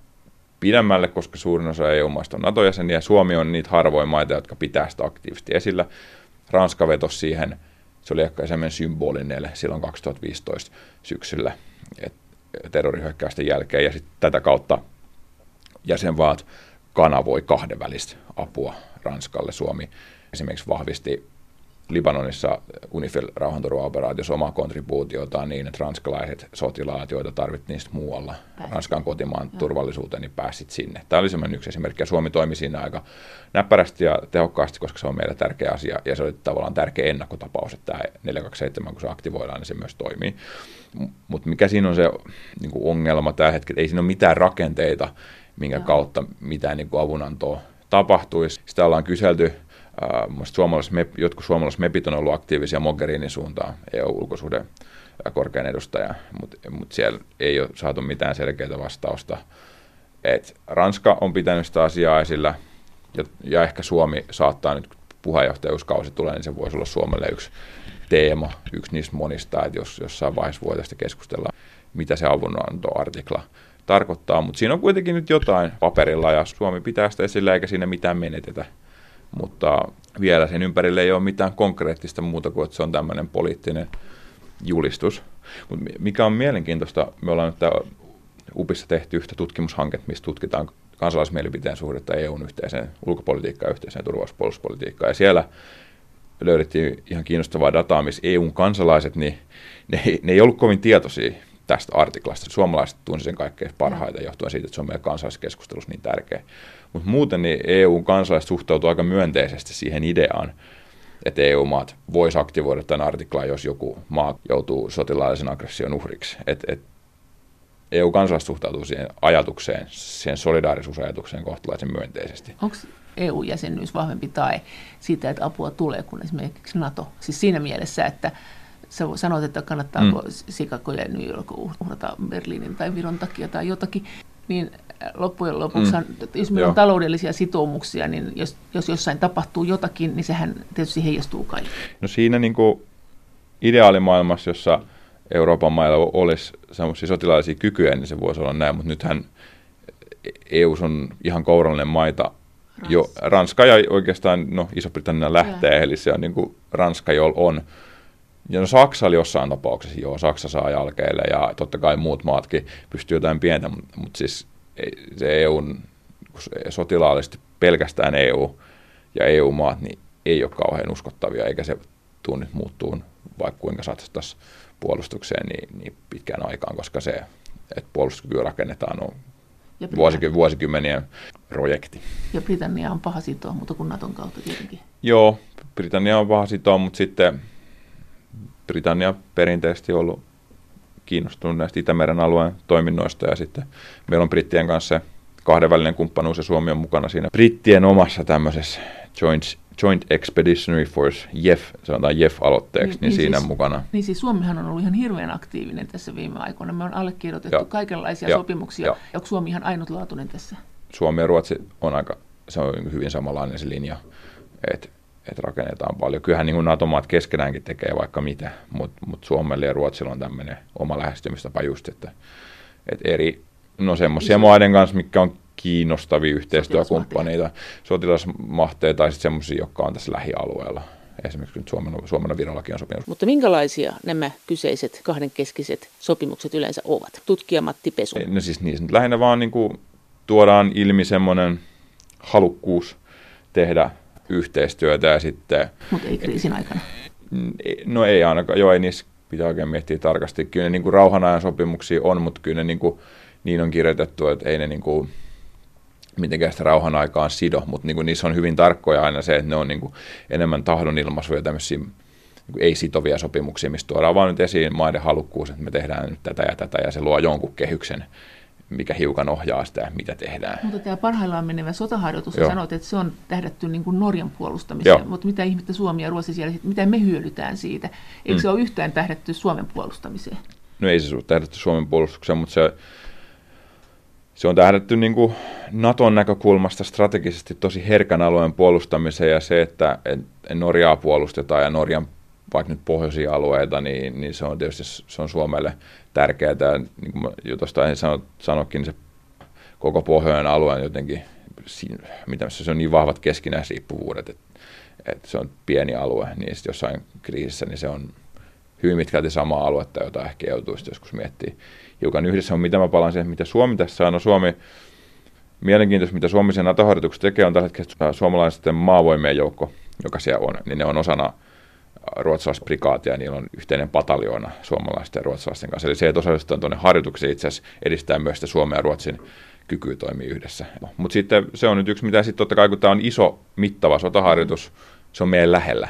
pidemmälle, koska suurin osa EU-maista on NATO-jäseniä. Suomi on niitä harvoja maita, jotka pitää sitä aktiivisesti esillä. Ranska vetosi siihen, se oli ehkä semmoinen symbolinen silloin 2015 syksyllä terrorihyökkäysten jälkeen, ja sitten tätä kautta jäsenvaat kanavoi kahdenvälistä apua Ranskalle. Suomi esimerkiksi vahvisti Libanonissa UNIFIL rauhanturvaoperaatiossa omaa kontribuutiotaan niin, että ranskalaiset sotilaat, joita tarvittiin niistä muualla Pääsit. Ranskan kotimaan Joo. turvallisuuteen, niin pääsit sinne. Tämä oli semmoinen yksi esimerkki, ja Suomi toimi siinä aika näppärästi ja tehokkaasti, koska se on meille tärkeä asia, ja se oli tavallaan tärkeä ennakkotapaus, että tämä 427, kun se aktivoidaan, niin se myös toimii. Mutta mikä siinä on se niin kuin ongelma tällä hetkellä, ei siinä ole mitään rakenteita, minkä Joo. kautta mitään niin kuin avunantoa tapahtuisi. Sitä ollaan kyselty suomalais, jotkut suomalaiset mepit on ollut aktiivisia Mogherinin suuntaan, EU-ulkosuhde korkean edustaja, mutta mut siellä ei ole saatu mitään selkeää vastausta. Et Ranska on pitänyt sitä asiaa esillä, ja, ja ehkä Suomi saattaa nyt, puheenjohtajuuskausi tulee, niin se voisi olla Suomelle yksi teema, yksi niistä monista, että jos jossain vaiheessa voitaisiin keskustella, mitä se avunantoartikla tarkoittaa, mutta siinä on kuitenkin nyt jotain paperilla, ja Suomi pitää sitä esillä, eikä siinä mitään menetetä mutta vielä sen ympärille ei ole mitään konkreettista muuta kuin, että se on tämmöinen poliittinen julistus. Mutta mikä on mielenkiintoista, me ollaan nyt UPissa tehty yhtä tutkimushanketta, missä tutkitaan kansalaismielipiteen suhdetta EUn yhteiseen ulkopolitiikkaan yhteiseen turvallisuuspolitiikkaan. Ja siellä löydettiin ihan kiinnostavaa dataa, missä EUn kansalaiset, niin ne, ne ei ollut kovin tietoisia tästä artiklasta. Suomalaiset tunsi sen kaikkein parhaiten johtuen siitä, että se on meidän kansalliskeskustelussa niin tärkeä. Mutta muuten niin EU-kansalaiset suhtautuu aika myönteisesti siihen ideaan, että EU-maat voisi aktivoida tämän artiklan, jos joku maa joutuu sotilaallisen aggression uhriksi. Et, et EU-kansalaiset suhtautuu siihen ajatukseen, siihen solidaarisuusajatukseen kohtalaisen myönteisesti. Onko EU-jäsenyys vahvempi tai siitä, että apua tulee kuin esimerkiksi NATO? Siis siinä mielessä, että sä sanoit, että kannattaako mm. Chicago ja New York uhrata Berliinin tai Viron takia tai jotakin, niin loppujen lopuksi, mm. jos meillä Joo. on taloudellisia sitoumuksia, niin jos, jos jossain tapahtuu jotakin, niin sehän tietysti heijastuu kaikki. No siinä niin kuin ideaalimaailmassa, jossa Euroopan mailla olisi sellaisia sotilaallisia kykyjä, niin se voisi olla näin, mutta nythän EU on ihan kourallinen maita. Ranska. Jo, Ranska ja oikeastaan no, Iso-Britannia lähtee, ja. eli se on niin kuin Ranska, jolla on ja no Saksa oli jossain tapauksessa, joo, Saksa saa jalkeille ja totta kai muut maatkin pystyy jotain pientä, mutta, mutta siis se EUn sotilaallisesti pelkästään EU ja EU-maat niin ei ole kauhean uskottavia, eikä se tule nyt muuttuu vaikka kuinka satsattaisiin puolustukseen niin, niin pitkään aikaan, koska se, että puolustuskyky rakennetaan on vuosiky, vuosikymmenien projekti. Ja Britannia on paha sitoa, mutta kuin Naton kautta tietenkin. Joo, Britannia on paha sitoa, mutta sitten Britannia perinteisesti ollut kiinnostunut näistä Itämeren alueen toiminnoista ja sitten meillä on brittien kanssa kahdenvälinen kumppanuus ja Suomi on mukana siinä brittien omassa tämmöisessä Joint, Joint Expeditionary Force, JEF, sanotaan JEF-aloitteeksi, niin, niin, niin siinä siis, mukana. Niin siis Suomihan on ollut ihan hirveän aktiivinen tässä viime aikoina. Me on allekirjoitettu ja, kaikenlaisia ja, sopimuksia. Ja. Onko Suomi ihan ainutlaatuinen tässä? Suomi ja Ruotsi on aika, se on hyvin samanlainen se linja, että että rakennetaan paljon. Kyllähän niin NATO-maat keskenäänkin tekee vaikka mitä, mutta mut Suomelle ja Ruotsilla on tämmöinen oma lähestymistapa just, että, että eri, no semmoisia maiden kanssa, mikä on kiinnostavia yhteistyökumppaneita, sotilasmahteja tai sitten semmoisia, jotka on tässä lähialueella. Esimerkiksi nyt Suomen, Suomen Virollakin on sopimus. Mutta minkälaisia nämä kyseiset kahdenkeskiset sopimukset yleensä ovat? Tutkija Matti Pesu. No siis niissä nyt lähinnä vaan niin kuin tuodaan ilmi semmoinen halukkuus tehdä yhteistyötä ja sitten... Mutta ei kriisin aikana. No ei ainakaan, joo ei niissä pitää oikein miettiä tarkasti. Kyllä ne niin kuin rauhanajan sopimuksia on, mutta kyllä ne niin, kuin, niin on kirjoitettu, että ei ne niin kuin, mitenkään sitä rauhan aikaan sido, mutta niin kuin niissä on hyvin tarkkoja aina se, että ne on niin kuin enemmän tahdonilmaisuja tämmöisiä niin ei-sitovia sopimuksia, mistä tuodaan vaan nyt esiin maiden halukkuus, että me tehdään nyt tätä ja tätä, ja se luo jonkun kehyksen, mikä hiukan ohjaa sitä, mitä tehdään. Mutta tämä parhaillaan menevä sotaharjoitus, sanoit, että se on tähdätty niin kuin Norjan puolustamiseen, Joo. mutta mitä ihmettä Suomi ja Ruotsi siellä, mitä me hyödytään siitä? Eikö mm. se ole yhtään tähdätty Suomen puolustamiseen? No ei se ole tähdätty Suomen puolustukseen, mutta se, se on tähdätty niin kuin Naton näkökulmasta strategisesti tosi herkän alueen puolustamiseen ja se, että Norjaa puolustetaan ja Norjan vaikka nyt pohjoisia alueita, niin, niin se on tietysti se on Suomelle tärkeää. Niin kuin jo tuosta en sano, sanokin, niin se koko pohjoinen alue on jotenkin, mitä se on niin vahvat keskinäisriippuvuudet, että, että se on pieni alue, niin sitten jossain kriisissä niin se on hyvin pitkälti samaa aluetta, jota ehkä joutuisi joskus miettiä hiukan yhdessä. On mitä mä palaan siihen, mitä Suomi tässä on. No Suomi, mielenkiintoista, mitä Suomi sen nato tekee, on tällä hetkellä suomalaisten maavoimien joukko, joka siellä on, niin ne on osana ruotsalaisprikaatia ja niillä on yhteinen pataljoona suomalaisten ja ruotsalaisten kanssa. Eli se, että osallistutaan tuonne harjoitukseen itse asiassa edistää myös sitä Suomen ja Ruotsin kykyä toimia yhdessä. Mutta sitten se on nyt yksi, mitä sitten totta kai, kun tämä on iso, mittava sotaharjoitus, se on meidän lähellä,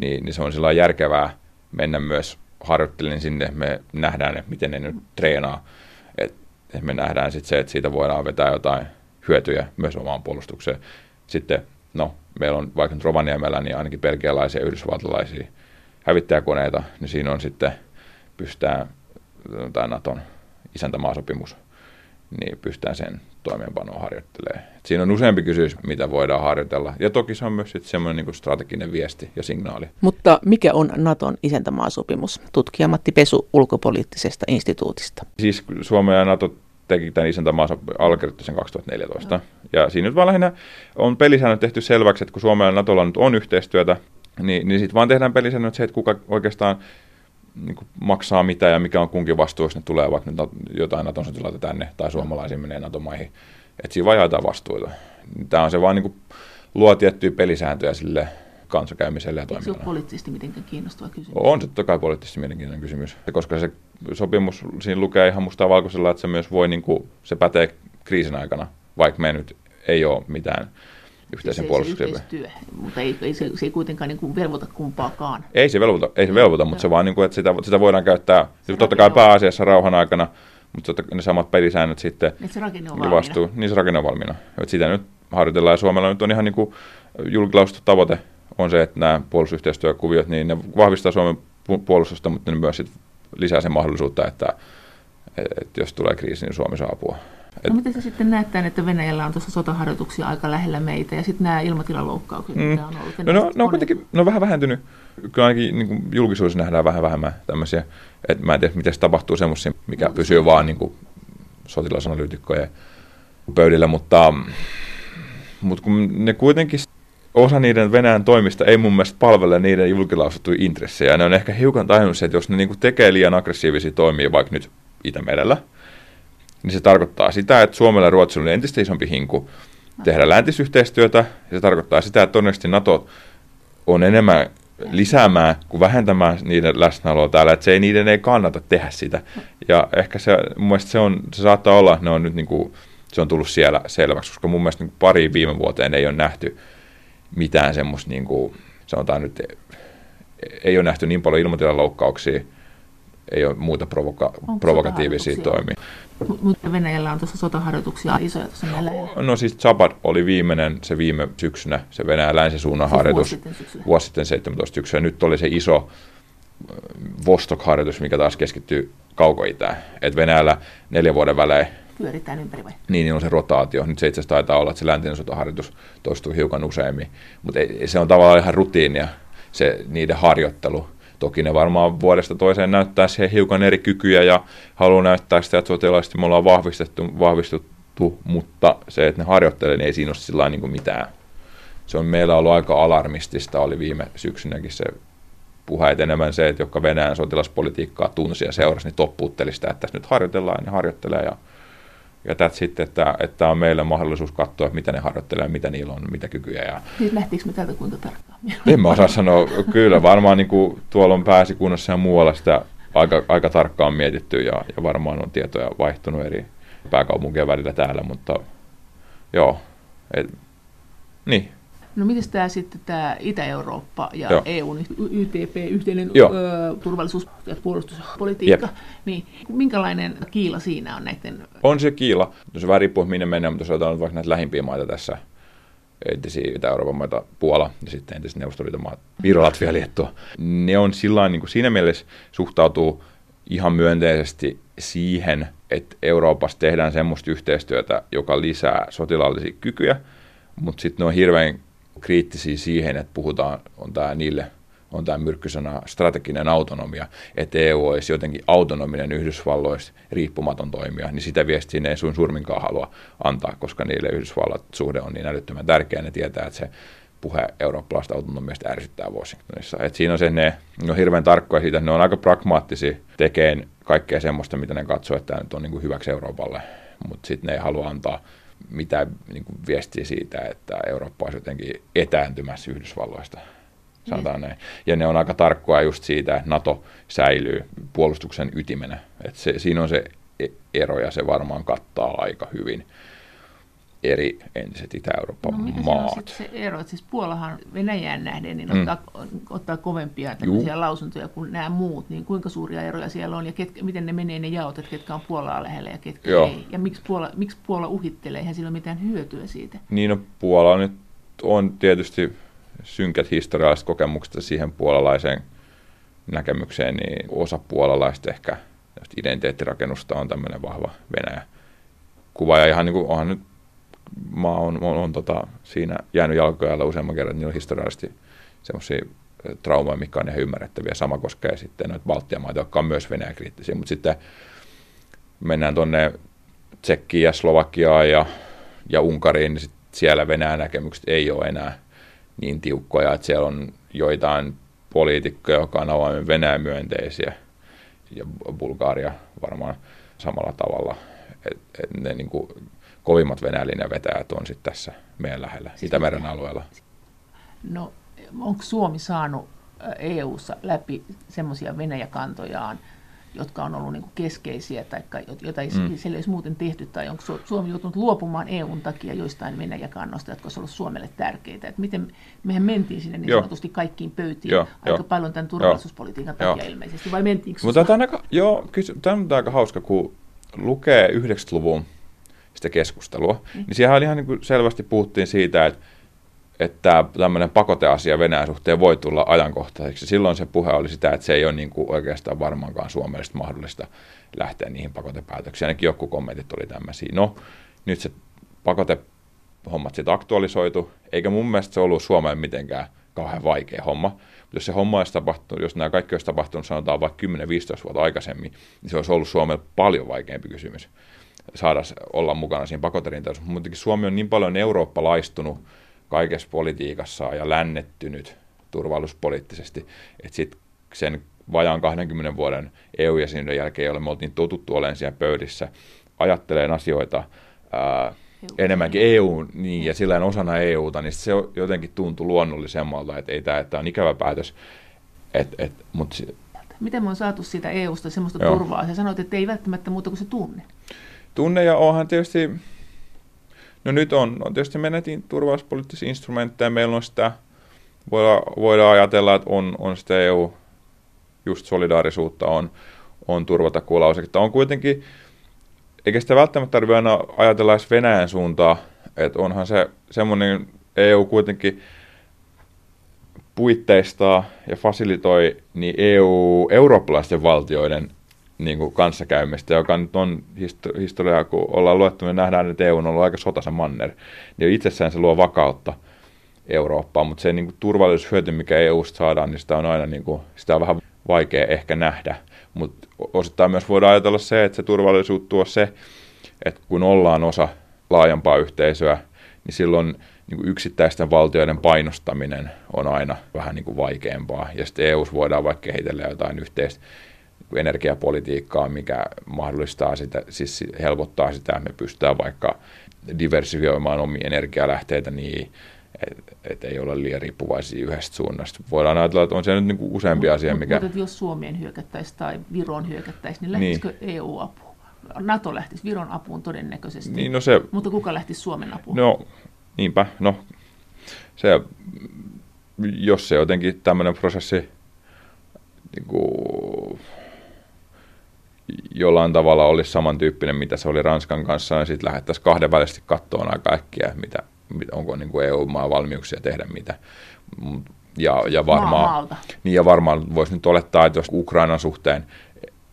niin, niin se on sillä järkevää mennä myös harjoittelemaan sinne. Me nähdään, että miten ne nyt treenaa. Et, et me nähdään sitten se, että siitä voidaan vetää jotain hyötyjä myös omaan puolustukseen. Sitten no, meillä on vaikka nyt Rovaniemellä, niin ainakin belgialaisia ja yhdysvaltalaisia hävittäjäkoneita, niin siinä on sitten pystytään, tämä Naton isäntämaasopimus, niin pystytään sen toimeenpanoa harjoittelemaan. Et siinä on useampi kysymys, mitä voidaan harjoitella. Ja toki se on myös semmoinen niin strateginen viesti ja signaali. Mutta mikä on Naton isäntämaasopimus? Tutkija Matti Pesu ulkopoliittisesta instituutista. Siis Suomen ja Nato teki tämän isäntämaansa, allekirjoitti sen 2014. No. Ja siinä nyt vaan lähinnä on pelisäännöt tehty selväksi, että kun Suomella ja Natolla nyt on yhteistyötä, niin, niin sitten vaan tehdään pelisäännöt se, että kuka oikeastaan niin maksaa mitä ja mikä on kunkin vastuu, jos ne tulee vaikka nyt jotain Naton sotilaita tänne tai suomalaisia menee Nato-maihin. Että siinä vaan jaetaan vastuita. Tämä on se vaan niin luo tiettyjä pelisääntöjä sille kanssakäymiselle ja toiminnalle. Eikö se ole poliittisesti mitenkään kiinnostava kysymys? On se totta kai poliittisesti mielenkiintoinen kysymys, koska se sopimus siinä lukee ihan mustaa valkoisella, että se myös voi, niin kuin, se pätee kriisin aikana, vaikka me nyt ei ole mitään yhteisen puolustuksen. yhteistyö, mutta ei, ei, se, se ei kuitenkaan niin kuin velvoita kumpaakaan. Ei se velvoita, ei se velvoita mutta se vaan, niin kuin, että sitä, sitä voidaan käyttää se totta kai pääasiassa rauhan aikana, mutta totta, ne samat pelisäännöt sitten. Että se rakenne on valmiina. Vastuu, niin se rakenne on valmiina. Että sitä nyt harjoitellaan ja Suomella nyt on ihan niin kuin julkilausuttu tavoite on se, että nämä puolustusyhteistyökuviot, niin ne vahvistaa Suomen puolustusta, mutta ne myös sit lisää sen mahdollisuutta, että, että jos tulee kriisi, niin Suomi saa apua. No miten sä sitten näet tämän, että Venäjällä on tuossa sotaharjoituksia aika lähellä meitä ja sitten nämä ilmatilaloukkaukset, mm. mitä on ollut? No, no, no, kuitenkin, no vähän vähentynyt. Kyllä ainakin niin kuin julkisuudessa nähdään vähän vähemmän tämmöisiä, että mä en tiedä, miten se tapahtuu semmoisia, mikä no, pysyy vaan niin kuin sotilasanalyytikkojen pöydillä, mutta, mutta kun ne kuitenkin osa niiden Venäjän toimista ei mun mielestä palvele niiden julkilausuttuja intressejä. Ne on ehkä hiukan tajunnut se, että jos ne niinku tekee liian aggressiivisia toimia vaikka nyt Itämerellä, niin se tarkoittaa sitä, että Suomella ja Ruotsilla on entistä isompi hinku tehdä läntisyhteistyötä, ja se tarkoittaa sitä, että todennäköisesti NATO on enemmän lisäämään kuin vähentämään niiden läsnäoloa täällä, että se ei, niiden ei kannata tehdä sitä. Ja ehkä se, mun mielestä se, on, se saattaa olla, ne on nyt niin kuin, se on tullut siellä selväksi, koska mun mielestä niin pari viime vuoteen ei ole nähty mitään semmoista, niin kuin, sanotaan nyt, ei ole nähty niin paljon ilmatilaloukkauksia, ei ole muuta provoka- provokatiivisia toimia. Mutta Venäjällä on tuossa sotaharjoituksia isoja tuossa meillä. No siis Zabad oli viimeinen se viime syksynä, se Venäjän länsisuunnan siis harjoitus. Vuosi sitten, vuosi sitten 17 syksyllä. Nyt oli se iso äh, Vostok-harjoitus, mikä taas keskittyy kaukoitään. Et Venäjällä neljän vuoden välein pyöritään ympäri vai? Niin, niin on se rotaatio. Nyt se itse asiassa taitaa olla, että se läntinen sotaharjoitus toistuu hiukan useammin. Mutta se on tavallaan ihan rutiinia, se niiden harjoittelu. Toki ne varmaan vuodesta toiseen näyttää siihen hiukan eri kykyjä ja haluaa näyttää sitä, että sotilaisesti me ollaan vahvistettu, vahvistuttu, mutta se, että ne harjoittelee, niin ei siinä ole sillä niin mitään. Se on meillä ollut aika alarmistista, oli viime syksynäkin se puhe, että enemmän se, että jotka Venäjän sotilaspolitiikkaa tunsi ja seurasi, niin toppuutteli sitä, että tässä nyt harjoitellaan ja ne harjoittelee ja ja that's sitten, että, että on meillä mahdollisuus katsoa, että mitä ne harjoittelee, mitä niillä on, mitä kykyjä. Ja... Siis lähtiinkö me täältä kuinka tarkkaan? En mä osaa sanoa. Kyllä, varmaan niin kuin tuolla on pääsikunnassa ja muualla sitä aika, aika tarkkaan mietitty ja, ja varmaan on tietoja vaihtunut eri pääkaupunkien välillä täällä, mutta joo, et, niin, No miten tämä sitten tämä Itä-Eurooppa ja Joo. EUn YTP, yhteinen Joo. Ö, turvallisuus- ja puolustuspolitiikka, Jep. niin minkälainen kiila siinä on näiden? On se kiila. No se vähän riippuu, minne mennään, mutta jos otetaan vaikka näitä lähimpiä maita tässä, entisiä Itä-Euroopan maita, Puola ja sitten entiset Neuvostoliiton maat, Viro, Latvia, Liettua, ne on sillä niin kuin siinä mielessä suhtautuu ihan myönteisesti siihen, että Euroopassa tehdään semmoista yhteistyötä, joka lisää sotilaallisia kykyjä, mutta sitten ne on hirveän kriittisiä siihen, että puhutaan, on tämä niille on tämä myrkkysana strateginen autonomia, että EU olisi jotenkin autonominen Yhdysvalloista riippumaton toimija, niin sitä viestiä ne ei sun surminkaan halua antaa, koska niille Yhdysvallat suhde on niin älyttömän tärkeä, ne tietää, että se puhe eurooppalaista autonomiasta ärsyttää Washingtonissa. Et siinä on se, ne, ne on hirveän tarkkoja siitä, että ne on aika pragmaattisia tekeen kaikkea semmoista, mitä ne katsoo, että tämä nyt on niin kuin hyväksi Euroopalle, mutta sitten ne ei halua antaa mitään niin kuin viestiä siitä, että Eurooppa olisi jotenkin etääntymässä Yhdysvalloista. Sanotaan mm. näin. Ja ne on aika tarkkoja just siitä, että NATO säilyy puolustuksen ytimenä. Et se, siinä on se e-, ero ja se varmaan kattaa aika hyvin eri entiset Itä-Euroopan no, maat. Se, se ero, että siis Puolahan Venäjään nähden niin mm. ottaa, ottaa kovempia tämmöisiä lausuntoja kuin nämä muut, niin kuinka suuria eroja siellä on ja ketkä, miten ne menee ne jaot, että ketkä on Puolaa lähellä ja ketkä Joo. ei. Ja miksi Puola, miksi Puola uhittelee, eihän sillä ole mitään hyötyä siitä. Niin no Puola nyt on tietysti synkät historialliset kokemukset siihen puolalaiseen näkemykseen, niin osa puolalaista ehkä identiteettirakennusta on tämmöinen vahva Venäjä kuva. Ja ihan niin kuin, onhan nyt maa on, on, on tota, siinä jäänyt jalkoja useamman kerran, niin on historiallisesti semmoisia traumaa, mikä on ihan ymmärrettäviä. Sama koskee sitten noita Baltian maita, jotka on myös Venäjä-kriittisiä, mutta sitten mennään tuonne Tsekkiin ja Slovakiaan ja, ja Unkariin, niin sit siellä Venäjän näkemykset ei ole enää niin tiukkoja, että siellä on joitain poliitikkoja, jotka on avoimen Venäjän myönteisiä ja Bulgaria varmaan samalla tavalla. Et, et ne niin kuin kovimmat Venäjän vetäjät on sitten tässä meidän lähellä, siis Itämeren alueella. No, onko Suomi saanut EU-ssa läpi semmoisia Venäjäkantojaan, jotka on ollut niin kuin keskeisiä tai joita ei mm. siellä olisi muuten tehty, tai onko Suomi joutunut luopumaan EUn takia joistain Venäjäkannoista, jotka olisivat ollut Suomelle tärkeitä. Että miten, mehän mentiin sinne niin joo. sanotusti kaikkiin pöytiin joo, aika jo. paljon tämän turvallisuuspolitiikan joo. takia joo. ilmeisesti, vai mentiinkö Mutta tämä on aika, joo, tämä on aika hauska, kun lukee 90-luvun sitä keskustelua, mm. niin siellä ihan niin kuin selvästi puhuttiin siitä, että että tämmöinen pakoteasia Venäjän suhteen voi tulla ajankohtaiseksi. Silloin se puhe oli sitä, että se ei ole niin kuin oikeastaan varmaankaan Suomesta mahdollista lähteä niihin pakotepäätöksiin. Ainakin joku kommentit oli tämmöisiä. No, nyt se pakotehommat sitten aktualisoitu, eikä mun mielestä se ollut Suomeen mitenkään kauhean vaikea homma. Mutta jos se homma olisi tapahtunut, jos nämä kaikki olisi tapahtunut sanotaan vaikka 10-15 vuotta aikaisemmin, niin se olisi ollut Suomelle paljon vaikeampi kysymys saada olla mukana siinä pakoterinteessä. Mutta Suomi on niin paljon eurooppalaistunut kaikessa politiikassa ja lännettynyt turvallisuuspoliittisesti, että sitten sen vajaan 20 vuoden EU-jäsenyyden jälkeen, jolle me oltiin totuttu olemaan siellä pöydissä, ajattelee asioita ää, enemmänkin EU, niin, ja sillä osana EUta, niin se jotenkin tuntui luonnollisemmalta, että ei tämä, että on ikävä päätös. Et, et, mut... Miten me on saatu siitä EUsta semmoista Joo. turvaa? Sä sanoit, että ei välttämättä muuta kuin se tunne tunne ja onhan tietysti, no nyt on, on tietysti menetin turvallisuuspoliittisia instrumentteja, meillä on sitä, voidaan, voidaan ajatella, että on, on sitä EU, just solidaarisuutta on, on turvatakuulauseketta. On kuitenkin, eikä sitä välttämättä tarvitse aina ajatella edes Venäjän suuntaa, että onhan se semmoinen EU kuitenkin puitteistaa ja fasilitoi niin EU, eurooppalaisten valtioiden niin kuin kanssakäymistä, joka nyt on historiaa, kun ollaan luettu, me nähdään, että EU on ollut aika sotasa manner, niin itsessään se luo vakautta Eurooppaan, mutta se niin kuin, turvallisuushyöty, mikä EUsta saadaan, niin sitä on aina niin kuin, sitä on vähän vaikea ehkä nähdä, mutta osittain myös voidaan ajatella se, että se turvallisuus tuo se, että kun ollaan osa laajempaa yhteisöä, niin silloin niin kuin yksittäisten valtioiden painostaminen on aina vähän niin kuin vaikeampaa. Ja sitten EU voidaan vaikka kehitellä jotain yhteistä energiapolitiikkaa, mikä mahdollistaa sitä, siis helpottaa sitä, että me pystytään vaikka diversifioimaan omia energialähteitä niin, että et ei olla liian riippuvaisia yhdestä suunnasta. Voidaan ajatella, että on se nyt niin kuin useampi mut, asia, mikä... Mutta jos Suomeen hyökättäisiin tai Viroon hyökättäisiin, niin lähtisikö niin. EU-apu? NATO lähtisi Viron apuun todennäköisesti, niin, no se, mutta kuka lähtisi Suomen apuun? No niinpä, no se, jos se jotenkin tämmöinen prosessi niin kuin, jollain tavalla olisi samantyyppinen, mitä se oli Ranskan kanssa, niin sitten lähdettäisiin kahdenvälisesti katsomaan aika äkkiä, mitä, onko niin kuin EU-maa valmiuksia tehdä mitä. Ja, ja varmaan, niin ja varmaan voisi nyt olettaa, että jos Ukrainan suhteen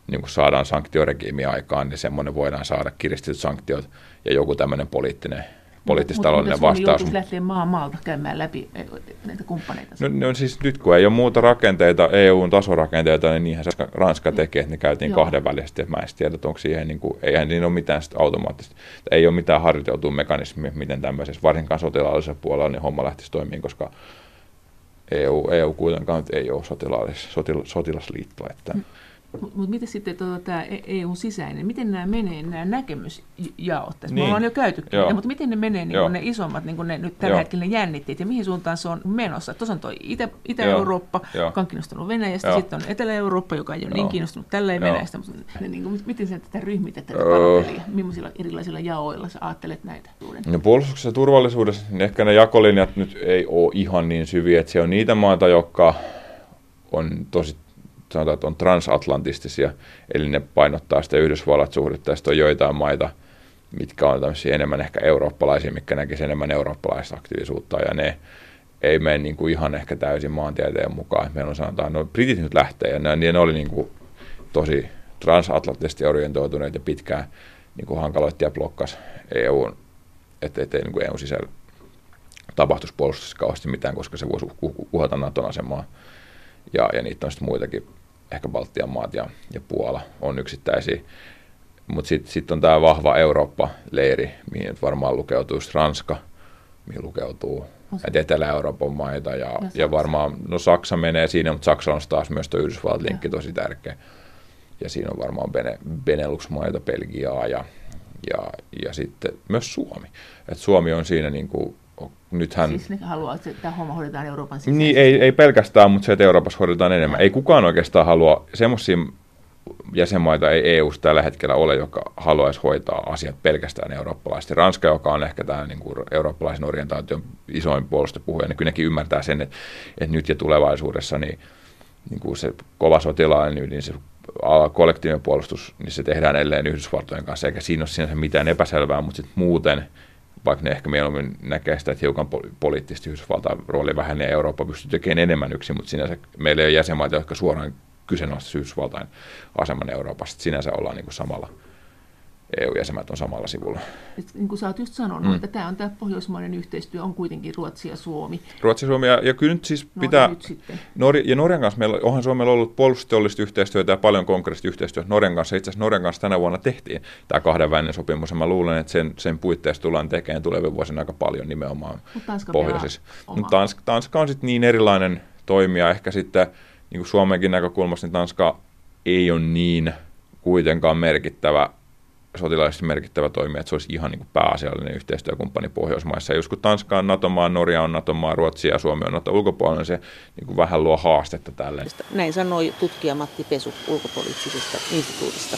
niin kuin saadaan sanktioregiimi aikaan, niin semmoinen voidaan saada kiristetyt sanktiot ja joku tämmöinen poliittinen poliittistaloudellinen vastaus. Mutta lähteä maa maalta käymään läpi eh, näitä kumppaneita? No, no siis nyt kun ei ole muuta rakenteita, EUn tasorakenteita, niin niinhän se Ranska tekee, että ne käytiin Joo. kahdenvälisesti. Mä en tiedä, että onko siihen, niin kuin, eihän niin ole mitään automaattista, ei ole mitään harjoiteltua mekanismia, miten tämmöisessä, varsinkaan sotilaallisella puolella, niin homma lähtisi toimimaan, koska EU, EU kuitenkaan ei ole sotilaallis, sotil, sotilasliitto. Että, mm. Mutta miten sitten tuota, tämä EUn sisäinen, miten nämä menee, nämä näkemysjaot tässä? Niin. Me ollaan jo käytykin, Joo. mutta miten ne menee niin kuin ne isommat, niin kuin ne nyt tällä Joo. hetkellä ne jännitteet, ja mihin suuntaan se on menossa? Tuossa on tuo Itä, Itä-Eurooppa, joka on kiinnostunut Venäjästä, Joo. sitten on Etelä-Eurooppa, joka ei ole niin Joo. niin kiinnostunut tällä Venäjästä, mutta ne, niin kuin, miten sä tätä ryhmitetään, öö. millaisilla erilaisilla jaoilla sä ajattelet näitä? No puolustuksessa ja turvallisuudessa, niin ehkä ne jakolinjat nyt ei ole ihan niin syviä, että se on niitä maita, jotka on tosi sanotaan, että on transatlantistisia, eli ne painottaa sitä Yhdysvallat suhdetta, ja sitten on joitain maita, mitkä on tämmöisiä enemmän ehkä eurooppalaisia, mitkä näkisi enemmän eurooppalaista aktiivisuutta, ja ne ei mene niin kuin ihan ehkä täysin maantieteen mukaan. Meillä on sanotaan, no britit nyt lähtee, ja ne, ne oli niin kuin tosi transatlanttisesti orientoituneet ja pitkään niin kuin hankaloitti ja blokkas EUn, ettei et, niin EUn sisällä tapahtuisi puolustuksessa kauheasti mitään, koska se voisi uhata Naton asemaa. Ja, ja niitä on sitten muitakin ehkä Baltian maat ja, ja Puola on yksittäisiä. Mutta sitten sit on tämä vahva Eurooppa-leiri, mihin nyt varmaan lukeutuu Ranska, mihin lukeutuu Etelä-Euroopan maita ja, ja, ja varmaan, no Saksa menee siinä, mutta Saksa on taas myös tuo Yhdysvallat-linkki tosi tärkeä. Ja siinä on varmaan Bene, Benelux-maita, Belgiaa ja, ja, ja sitten myös Suomi. Et Suomi on siinä niin kuin nythän... Siis ne haluaa, että tämä homma hoidetaan Euroopan sisällä. Niin, ei, ei pelkästään, mutta se, että Euroopassa hoidetaan enemmän. Ei kukaan oikeastaan halua, semmoisia jäsenmaita ei eu tällä hetkellä ole, joka haluaisi hoitaa asiat pelkästään eurooppalaisesti. Ranska, joka on ehkä tämä niin kuin eurooppalaisen orientaation isoin puolustapuhuja, niin kyllä nekin ymmärtää sen, että, että nyt ja tulevaisuudessa niin, niin kuin se kova sotilainen niin se kollektiivinen puolustus, niin se tehdään edelleen Yhdysvaltojen kanssa, eikä siinä ole sinänsä mitään epäselvää, mutta sitten muuten – vaikka ne ehkä mieluummin näkee sitä, että hiukan poliittisesti Yhdysvaltain rooli vähenee ja Eurooppa pystyy tekemään enemmän yksin, mutta sinänsä meillä ei ole jäsenmaita, jotka suoraan kyseenalaisesti Yhdysvaltain aseman Euroopassa. Sinänsä ollaan niin kuin samalla EU-jäsenmät on samalla sivulla. Et, niin kuin sä oot just sanonut, mm. että tämä on tämä pohjoismainen yhteistyö on kuitenkin Ruotsi ja Suomi. Ruotsi ja Suomi, ja, ja kyllä nyt siis pitää, nyt Norja, ja Norjan kanssa meillä, onhan Suomella ollut puolustusteollista yhteistyötä ja paljon konkreettista yhteistyötä Norjan kanssa. Itse asiassa Norjan kanssa tänä vuonna tehtiin tämä kahdenvälinen sopimus, ja mä luulen, että sen, sen puitteissa tullaan tekemään tulevien vuosina aika paljon nimenomaan pohjoisissa. Mutta Tanska, Tanska on sitten niin erilainen toimija, ehkä sitten niin kuin Suomenkin näkökulmasta, niin Tanska ei ole niin kuitenkaan merkittävä sotilaallisesti merkittävä toimija, että se olisi ihan niin kuin pääasiallinen yhteistyökumppani Pohjoismaissa. Ja jos kun Tanska on NATO-maa, Norja on NATO-maa, Ruotsi ja Suomi on NATO ulkopuolella, niin se niin kuin vähän luo haastetta tälle. Näin sanoi tutkija Matti Pesu ulkopoliittisesta instituutista.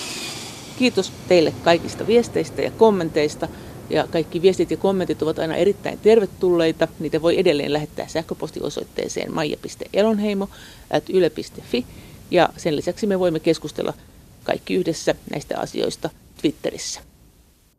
Kiitos teille kaikista viesteistä ja kommenteista. Ja kaikki viestit ja kommentit ovat aina erittäin tervetulleita. Niitä voi edelleen lähettää sähköpostiosoitteeseen maija.elonheimo.yle.fi. Ja sen lisäksi me voimme keskustella kaikki yhdessä näistä asioista Twitterissä.